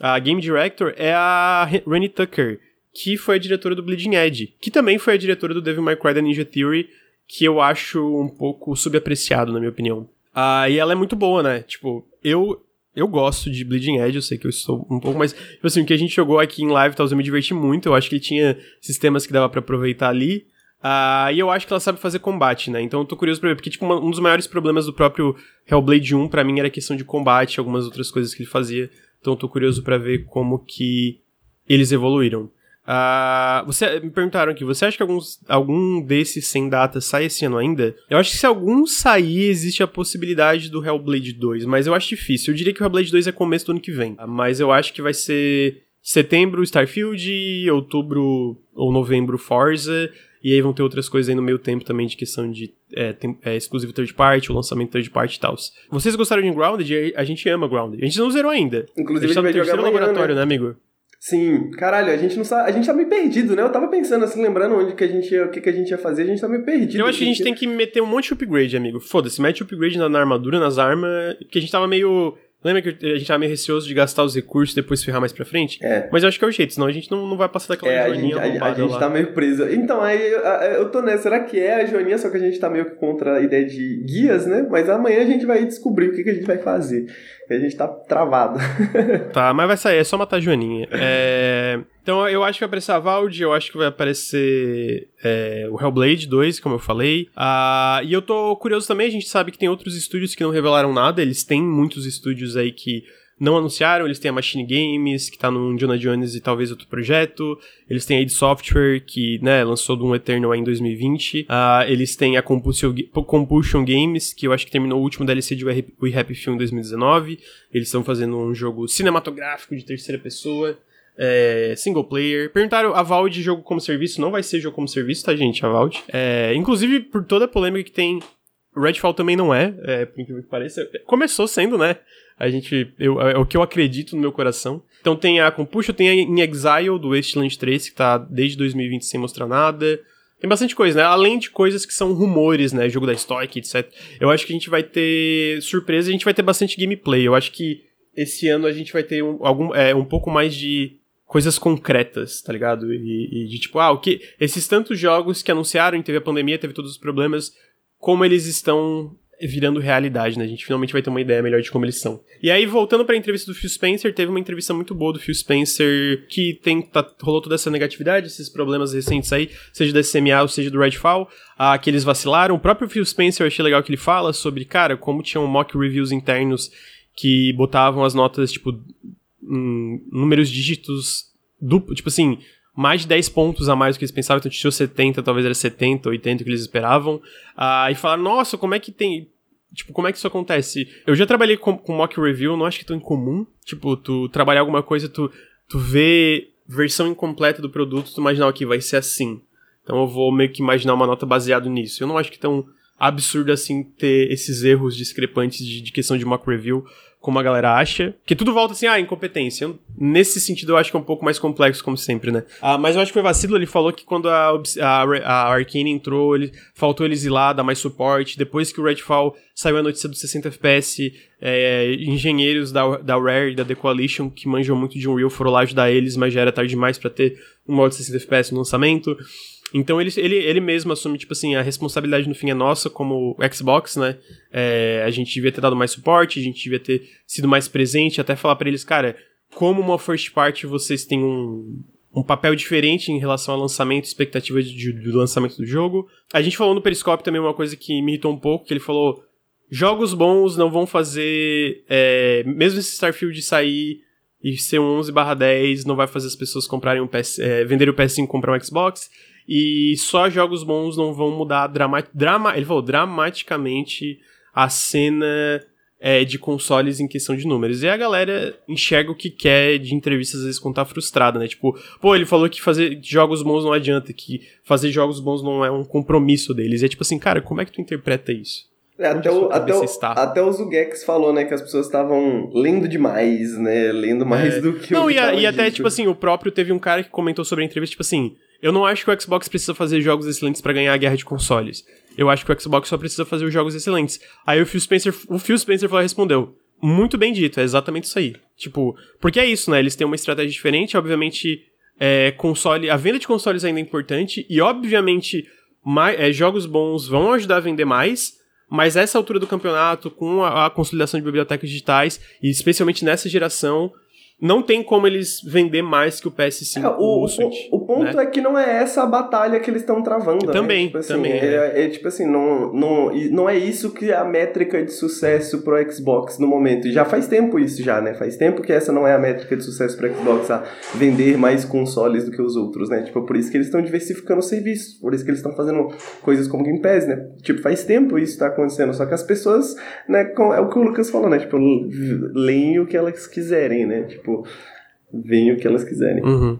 a Game Director, é a Rennie Tucker, que foi a diretora do Bleeding Edge, que também foi a diretora do Devil May Cry da Ninja Theory, que eu acho um pouco subapreciado, na minha opinião. Ah, e ela é muito boa, né? Tipo, eu eu gosto de Bleeding Edge, eu sei que eu estou um pouco mais. Tipo assim, o que a gente jogou aqui em live, tal, eu me diverti muito. Eu acho que ele tinha sistemas que dava para aproveitar ali. Uh, e eu acho que ela sabe fazer combate, né? Então eu tô curioso pra ver, porque, tipo, uma, um dos maiores problemas do próprio Hellblade 1 para mim era a questão de combate, algumas outras coisas que ele fazia. Então eu tô curioso para ver como que eles evoluíram. Uh, você, me perguntaram aqui, você acha que alguns, algum desses sem data sai esse ano ainda? Eu acho que se algum sair, existe a possibilidade do Hellblade 2, mas eu acho difícil. Eu diria que o Hellblade 2 é começo do ano que vem, mas eu acho que vai ser setembro Starfield, outubro ou novembro Forza, e aí vão ter outras coisas aí no meio tempo também de questão de é, tem, é, exclusivo third party, o lançamento third party e tal. Vocês gostaram de Grounded? A gente ama Grounded. A gente não zerou ainda. Inclusive, a gente tá no terceiro amanhã, laboratório, né? né, amigo? Sim, caralho, a gente não sabe, a gente tá meio perdido, né? Eu tava pensando assim, lembrando onde que a gente ia, o que, que a gente ia fazer, a gente tá meio perdido. Eu acho que a gente tem que meter um monte de upgrade, amigo. Foda-se, mete upgrade na, na armadura, nas armas, porque a gente tava meio Lembra que a gente tava meio receoso de gastar os recursos e depois ferrar mais pra frente? É. Mas eu acho que é o jeito, senão a gente não, não vai passar daquela É, a joaninha gente, a, a gente tá meio preso. Então, aí eu, tô nessa. Será que é a Joaninha? Só que a gente tá meio que contra a ideia de guias, né? Mas amanhã a gente vai descobrir o que, que a gente vai fazer. A gente tá travado. Tá, mas vai sair, é só matar a Joaninha. É... Então eu acho que vai aparecer a Valde, eu acho que vai aparecer é, o Hellblade 2, como eu falei. Ah, e eu tô curioso também, a gente sabe que tem outros estúdios que não revelaram nada, eles têm muitos estúdios aí que não anunciaram, eles têm a Machine Games, que tá no Jonah Jones e talvez outro projeto. Eles têm a id Software, que, né, lançou Doom Eternal em 2020. Uh, eles têm a Compulsion, Compulsion Games, que eu acho que terminou o último DLC de We Happy Few em 2019. Eles estão fazendo um jogo cinematográfico de terceira pessoa. É, single player. Perguntaram a Valve de jogo como serviço. Não vai ser jogo como serviço, tá, gente? A Valve. É, inclusive, por toda a polêmica que tem Redfall também não é, é, por incrível que pareça. Começou sendo, né? A gente. Eu, é o que eu acredito no meu coração. Então tem a Compulsion, tem a In Exile do Wasteland 3, que tá desde 2020 sem mostrar nada. Tem bastante coisa, né? Além de coisas que são rumores, né? Jogo da Stoic, etc. Eu acho que a gente vai ter surpresa a gente vai ter bastante gameplay. Eu acho que esse ano a gente vai ter um, algum, é, um pouco mais de coisas concretas, tá ligado? E, e, de tipo, ah, o que. Esses tantos jogos que anunciaram, teve a pandemia, teve todos os problemas, como eles estão virando realidade, né? A gente finalmente vai ter uma ideia melhor de como eles são. E aí, voltando pra entrevista do Phil Spencer, teve uma entrevista muito boa do Phil Spencer que tem, tá, rolou toda essa negatividade, esses problemas recentes aí, seja da SMA ou seja do Redfall, ah, que eles vacilaram. O próprio Phil Spencer, eu achei legal que ele fala sobre, cara, como tinham mock reviews internos que botavam as notas, tipo, em números dígitos duplo, tipo assim, mais de 10 pontos a mais do que eles pensavam, então tinha 70, talvez era 70, 80 que eles esperavam. Ah, e falaram, nossa, como é que tem. Tipo, como é que isso acontece? Eu já trabalhei com, com mock review, não acho que tão incomum. Tipo, tu trabalhar alguma coisa, tu, tu vê versão incompleta do produto, tu imaginar, ok, vai ser assim. Então eu vou meio que imaginar uma nota baseado nisso. Eu não acho que tão absurdo assim ter esses erros discrepantes de, de questão de mock review como a galera acha. Que tudo volta assim, ah, incompetência. Nesse sentido, eu acho que é um pouco mais complexo, como sempre, né? Ah, mas eu acho que foi vacilo, ele falou que quando a, a, a Arkane entrou, ele, faltou eles ir lá, dar mais suporte. Depois que o Redfall saiu a notícia dos 60 FPS, é, engenheiros da, da Rare e da The Coalition, que manjam muito de Unreal, foram lá ajudar eles, mas já era tarde demais para ter um modo de 60 FPS no lançamento. Então ele, ele, ele mesmo assume, tipo assim, a responsabilidade no fim é nossa como Xbox, né? É, a gente devia ter dado mais suporte, a gente devia ter sido mais presente, até falar para eles, cara, como uma first party vocês têm um, um papel diferente em relação ao lançamento, expectativa de, do lançamento do jogo. A gente falou no Periscope também uma coisa que me irritou um pouco, que ele falou, jogos bons não vão fazer, é, mesmo se Starfield sair e ser um 11 10, não vai fazer as pessoas comprarem um PS, é, vender o PS5 e comprar um Xbox. E só jogos bons não vão mudar drama, drama, ele falou, dramaticamente a cena é, de consoles em questão de números. E a galera enxerga o que quer de entrevistas, às vezes, quando tá frustrada, né? Tipo, pô, ele falou que fazer jogos bons não adianta, que fazer jogos bons não é um compromisso deles. E é tipo assim, cara, como é que tu interpreta isso? É, até, o, até, o, até o Zugex falou, né, que as pessoas estavam lendo demais, né? Lendo mais é. do que não, o e, e até, tipo assim, o próprio teve um cara que comentou sobre a entrevista, tipo assim, eu não acho que o Xbox precisa fazer jogos excelentes para ganhar a guerra de consoles. Eu acho que o Xbox só precisa fazer os jogos excelentes. Aí o Phil Spencer, o Phil Spencer falou, respondeu: "Muito bem dito, é exatamente isso aí". Tipo, porque é isso, né? Eles têm uma estratégia diferente, obviamente, é, console, a venda de consoles ainda é importante e obviamente mais, é, jogos bons vão ajudar a vender mais. Mas essa altura do campeonato, com a, a consolidação de bibliotecas digitais, e especialmente nessa geração, não tem como eles vender mais que o PS5 é, o, o, Switch. O, o ponto né? é que não é essa a batalha que eles estão travando. Né? Também, né? tipo assim, também. É, é, é, tipo assim, não, não, não é isso que é a métrica de sucesso pro Xbox no momento. E já faz tempo isso já, né? Faz tempo que essa não é a métrica de sucesso pro Xbox, a vender mais consoles do que os outros, né? Tipo, por isso que eles estão diversificando o serviço, por isso que eles estão fazendo coisas como Game Pass, né? Tipo, faz tempo isso tá acontecendo, só que as pessoas, né, é o que o Lucas falou, né? Tipo, leem o que elas quiserem, né? Tipo, veem o que elas quiserem. Uhum.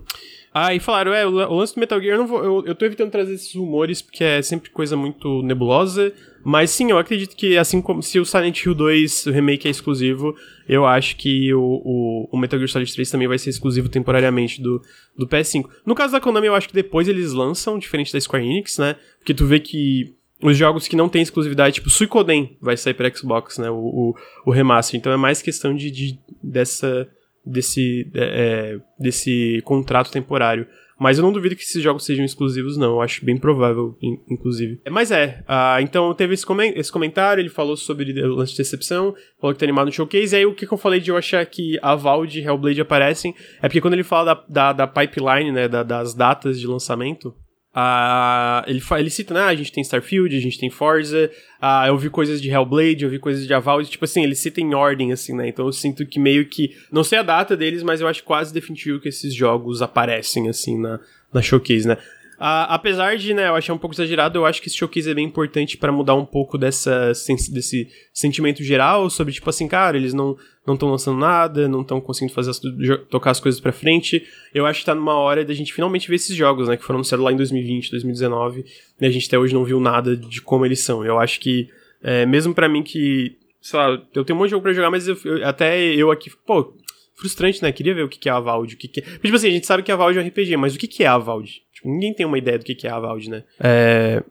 Ah, e falaram, é, o lance do Metal Gear, eu, não vou, eu, eu tô evitando trazer esses rumores, porque é sempre coisa muito nebulosa, mas sim, eu acredito que, assim como se o Silent Hill 2, o remake é exclusivo, eu acho que o, o, o, Metal Gear Solid 3 também vai ser exclusivo temporariamente do, do PS5. No caso da Konami, eu acho que depois eles lançam, diferente da Square Enix, né, porque tu vê que os jogos que não têm exclusividade, tipo Suicoden, vai sair para Xbox, né, o, o, o remaster, então é mais questão de, de dessa desse, é, é, desse contrato temporário. Mas eu não duvido que esses jogos sejam exclusivos, não. Eu acho bem provável, inclusive. Mas é, uh, então teve esse, coment esse, comentário, ele falou sobre o lance de decepção, falou que tá animado no showcase, e aí o que, que eu falei de eu achar que a Valve e Hellblade aparecem, é porque quando ele fala da, da, da pipeline, né, da, das datas de lançamento, Uh, ele, ele cita, né? A gente tem Starfield, a gente tem Forza. Uh, eu vi coisas de Hellblade, eu vi coisas de Aval. Tipo assim, ele cita em ordem, assim, né? Então eu sinto que meio que. Não sei a data deles, mas eu acho quase definitivo que esses jogos aparecem, assim, na, na showcase, né? Uh, apesar de, né, eu achar um pouco exagerado, eu acho que esse showcase é bem importante para mudar um pouco dessa, desse sentimento geral sobre, tipo assim, cara, eles não estão lançando nada, não estão conseguindo fazer as, tocar as coisas pra frente. Eu acho que tá numa hora da gente finalmente ver esses jogos, né, que foram anunciados lá em 2020, 2019, e a gente até hoje não viu nada de como eles são. Eu acho que, é, mesmo para mim que, sei lá, eu tenho um monte de jogo pra jogar, mas eu, eu, até eu aqui, pô, frustrante, né? Queria ver o que é a Valde, o que, é... Tipo assim, a gente sabe que a Valde é um RPG, mas o que é a Valde? Tipo, ninguém tem uma ideia do que é a Valde, né? É...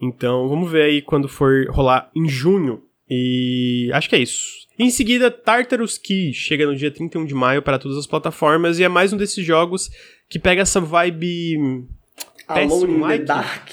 Então, vamos ver aí quando for rolar em junho. E acho que é isso. Em seguida, Tartarus Key chega no dia 31 de maio para todas as plataformas e é mais um desses jogos que pega essa vibe Alone in the Dark.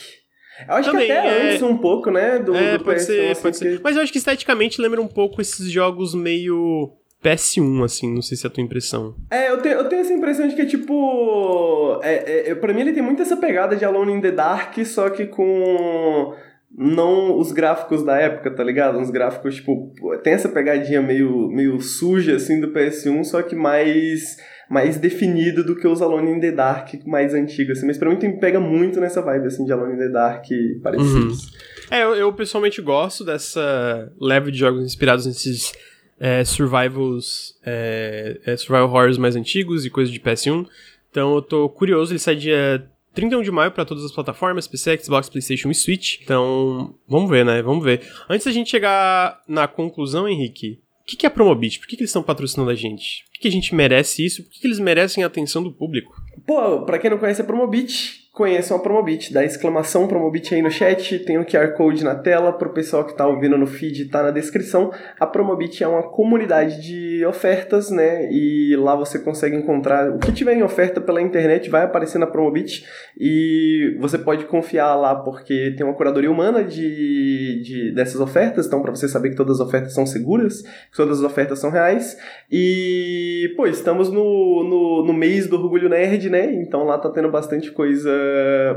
Eu acho Também, que até é... antes um pouco, né? Do, é, do pode ser, assim, pode ser. Que... Mas eu acho que esteticamente lembra um pouco esses jogos meio PS1, assim, não sei se é a tua impressão. É, eu tenho, eu tenho essa impressão de que, tipo. É, é, pra mim ele tem muito essa pegada de Alone in the Dark, só que com. Não os gráficos da época, tá ligado? Uns gráficos, tipo. Tem essa pegadinha meio, meio suja, assim, do PS1, só que mais. Mais definido do que os Alone in the Dark mais antigos, assim. Mas pra mim tem, pega muito nessa vibe, assim, de Alone in the Dark parecidos. Uhum. É, eu, eu pessoalmente gosto dessa leve de jogos inspirados nesses é, survivals, é, é, survival horrors mais antigos e coisas de PS1. Então eu tô curioso, ele sai dia 31 de maio para todas as plataformas, PC, Xbox, PlayStation e Switch. Então, vamos ver, né? Vamos ver. Antes da gente chegar na conclusão, Henrique, o que, que é a Promobit? Por que, que eles estão patrocinando a gente? Por que, que a gente merece isso? Por que, eles merecem a atenção do público? Pô, pra quem não conhece a Promobit, conheçam a Promobit, dá exclamação Promobit aí no chat, tem o um QR Code na tela, pro pessoal que tá ouvindo no feed, tá na descrição. A Promobit é uma comunidade de ofertas, né, e lá você consegue encontrar o que tiver em oferta pela internet, vai aparecer na Promobit, e você pode confiar lá, porque tem uma curadoria humana de, de dessas ofertas, então para você saber que todas as ofertas são seguras, que todas as ofertas são reais, e, pô, estamos no, no, no mês do Orgulho Nerd, né, então lá tá tendo bastante coisa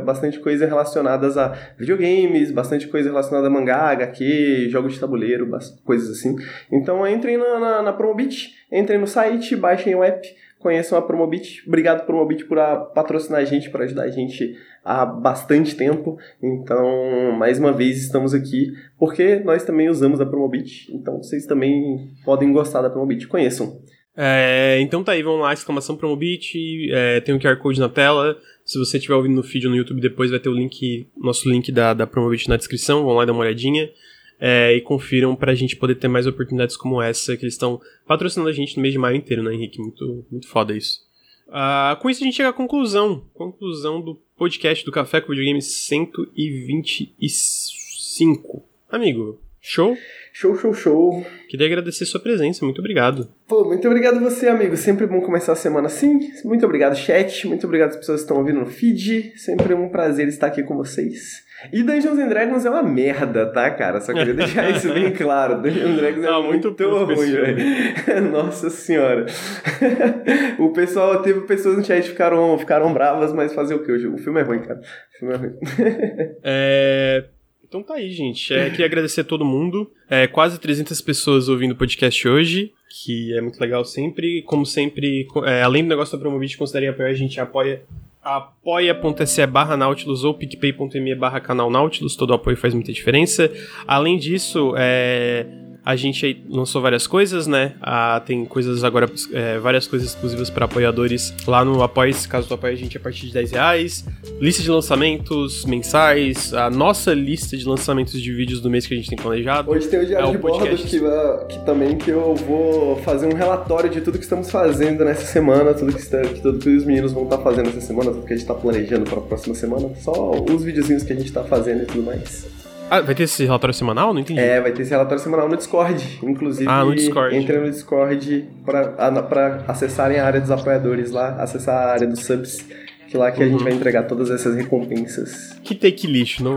bastante coisa relacionadas a videogames, bastante coisa relacionada a mangá, HQ, jogos de tabuleiro, coisas assim. Então entrem na, na, na Promobit, entrem no site, baixem o app, conheçam a Promobit. Obrigado, Promobit, por a, patrocinar a gente, por ajudar a gente há bastante tempo. Então, mais uma vez, estamos aqui porque nós também usamos a Promobit. Então, vocês também podem gostar da Promobit. Conheçam. É, então tá aí, vamos lá, exclamação Promobit, é, tem um QR Code na tela. Se você estiver ouvindo no feed ou no YouTube depois, vai ter o link, nosso link da, da na descrição, vão lá dar uma olhadinha. É, e confiram pra gente poder ter mais oportunidades como essa, que eles estão patrocinando a gente no mês de maio inteiro, né, Henrique? Muito, muito foda isso. Uh, com isso a gente chega à conclusão. Conclusão do podcast do Café com Videogame 125. Amigo, Show? Show, show, show. Queria agradecer sua presença, muito obrigado. Pô, muito obrigado você, amigo. Sempre bom começar a semana assim. Muito obrigado, chat. Muito obrigado às pessoas que estão ouvindo no feed. Sempre um prazer estar aqui com vocês. E Dungeons and Dragons é uma merda, tá, cara? Só queria deixar isso bem claro. Dungeons and Dragons é Não, muito, muito ruim, velho. Nossa senhora. o pessoal, teve pessoas no chat que ficaram, ficaram bravas, mas fazer o quê? O filme é ruim, cara. O filme é ruim. é... Então tá aí, gente. É, queria agradecer a todo mundo. É, quase 300 pessoas ouvindo o podcast hoje, que é muito legal sempre. Como sempre, é, além do negócio da Promovit, considerem apoiar, a gente apoia apoia.se barra Nautilus ou picpay.me barra canal Nautilus, todo apoio faz muita diferença. Além disso, é, a gente lançou várias coisas, né? Ah, tem coisas agora, é, várias coisas exclusivas para apoiadores lá no apoia caso tu apoie a gente a partir de 10 reais. Lista de lançamentos mensais, a nossa lista de lançamentos de vídeos do mês que a gente tem planejado. Hoje tem o Diário é, de Bordo que, que, também que eu vou fazer um relatório de tudo que estamos fazendo nessa semana, tudo que, está, tudo que os meninos vão estar tá fazendo essa semana, tudo que a gente está planejando para a próxima semana, só os videozinhos que a gente está fazendo e tudo mais. Ah, vai ter esse relatório semanal? Não entendi. É, vai ter esse relatório semanal no Discord. Inclusive, ah, no Discord. entre no Discord para acessarem a área dos apoiadores lá, acessar a área dos subs. Que lá que uhum. a gente uhum. vai entregar todas essas recompensas. Que take lixo, não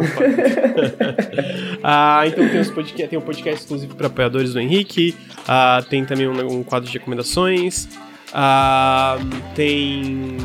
Ah, então tem, os podcast, tem um podcast exclusivo para apoiadores do Henrique. Ah, tem também um, um quadro de recomendações. Uh, tem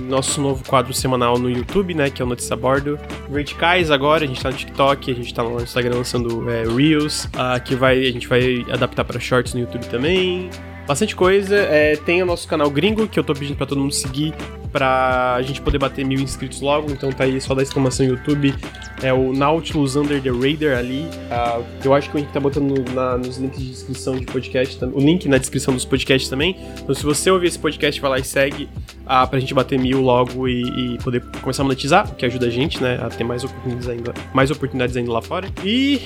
nosso novo quadro semanal no YouTube, né? Que é o Notícia a Bordo. Verticais agora, a gente tá no TikTok, a gente tá no Instagram lançando é, Reels, uh, que vai, a gente vai adaptar para Shorts no YouTube também. Bastante coisa. É, tem o nosso canal gringo, que eu tô pedindo para todo mundo seguir pra gente poder bater mil inscritos logo. Então tá aí só da exclamação YouTube. É o Nautilus Under the Radar ali. Uh, eu acho que o Henrique tá botando na, nos links de descrição de podcast, o link na descrição dos podcasts também. Então se você ouvir esse podcast, vai lá e segue uh, pra gente bater mil logo e, e, poder começar a monetizar, o que ajuda a gente, né, a ter mais oportunidades ainda, mais oportunidades ainda lá fora. E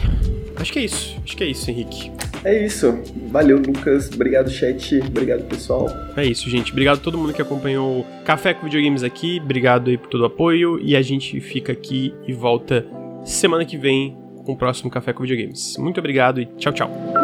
acho que é isso. Acho que é isso, Henrique. É isso. Valeu, Lucas. Obrigado, chat. Obrigado, pessoal. É isso, gente. Obrigado a todo mundo que acompanhou o Café com Videogames aqui. Obrigado aí por todo o apoio. E a gente fica aqui e volta semana que vem com o próximo Café com Videogames. Muito obrigado e tchau, tchau.